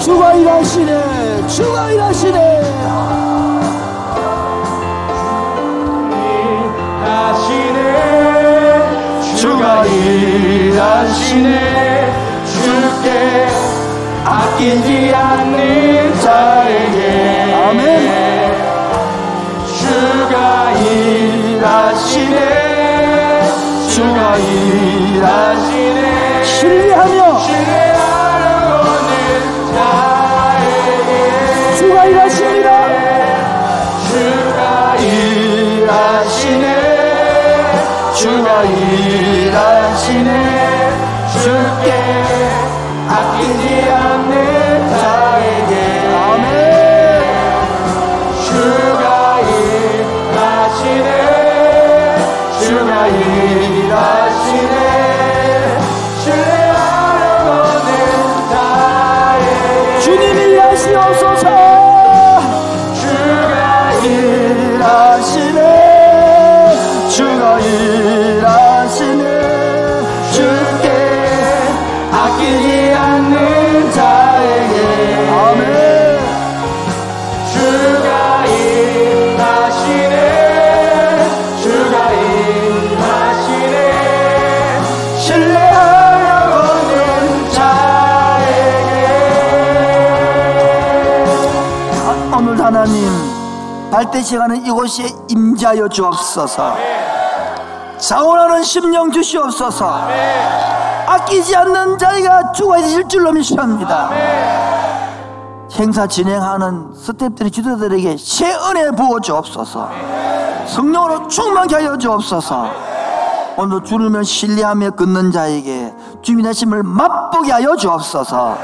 주가 일하시네. 주가 일하시네 일하시네 주께 아끼지 않는 자 발대시 가는 이곳에 임자여 주옵소서. 자원하는 심령 주시옵소서. 아끼지 않는 주가 되실 줄로 믿습니다. 행사 진행하는 스태프들이 지도자들에게 새 은혜 부어 주옵소서. 성령으로 충만케 하여 주옵소서. 오늘 주님을 신뢰하며 걷는 자에게 주님의 하심을 맛보게 하여 주옵소서.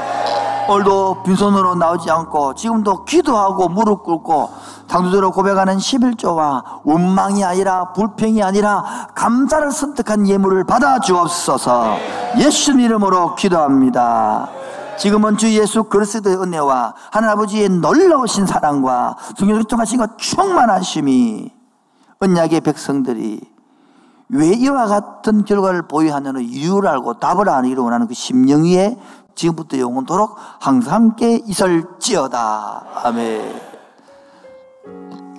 오늘도 빈손으로 나오지 않고 지금도 기도하고 무릎 꿇고 당두대로 고백하는 11조와 원망이 아니라 불평이 아니라 감사를 선택한 예물을 받아 주옵소서 예수 이름으로 기도합니다 지금은 주 예수 그리스도의 은혜와 하나님 아버지의 놀라우신 사랑과 성령을 통하신 것 충만하심이 언약의 백성들이 왜 이와 같은 결과를 보유하는 이유를 알고 답을 아기를 원하는 그 심령 위에 지금부터 영원토록 항상 함께 있을지어다. 아멘.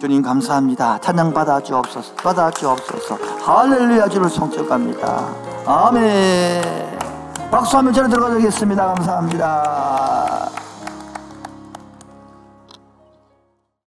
주님 감사합니다. 찬양 받아 주옵소서. 받아 주옵소서. 할렐루야 주를 성적합니다. 아멘. 박수 한번 전에 들어가겠습니다. 감사합니다.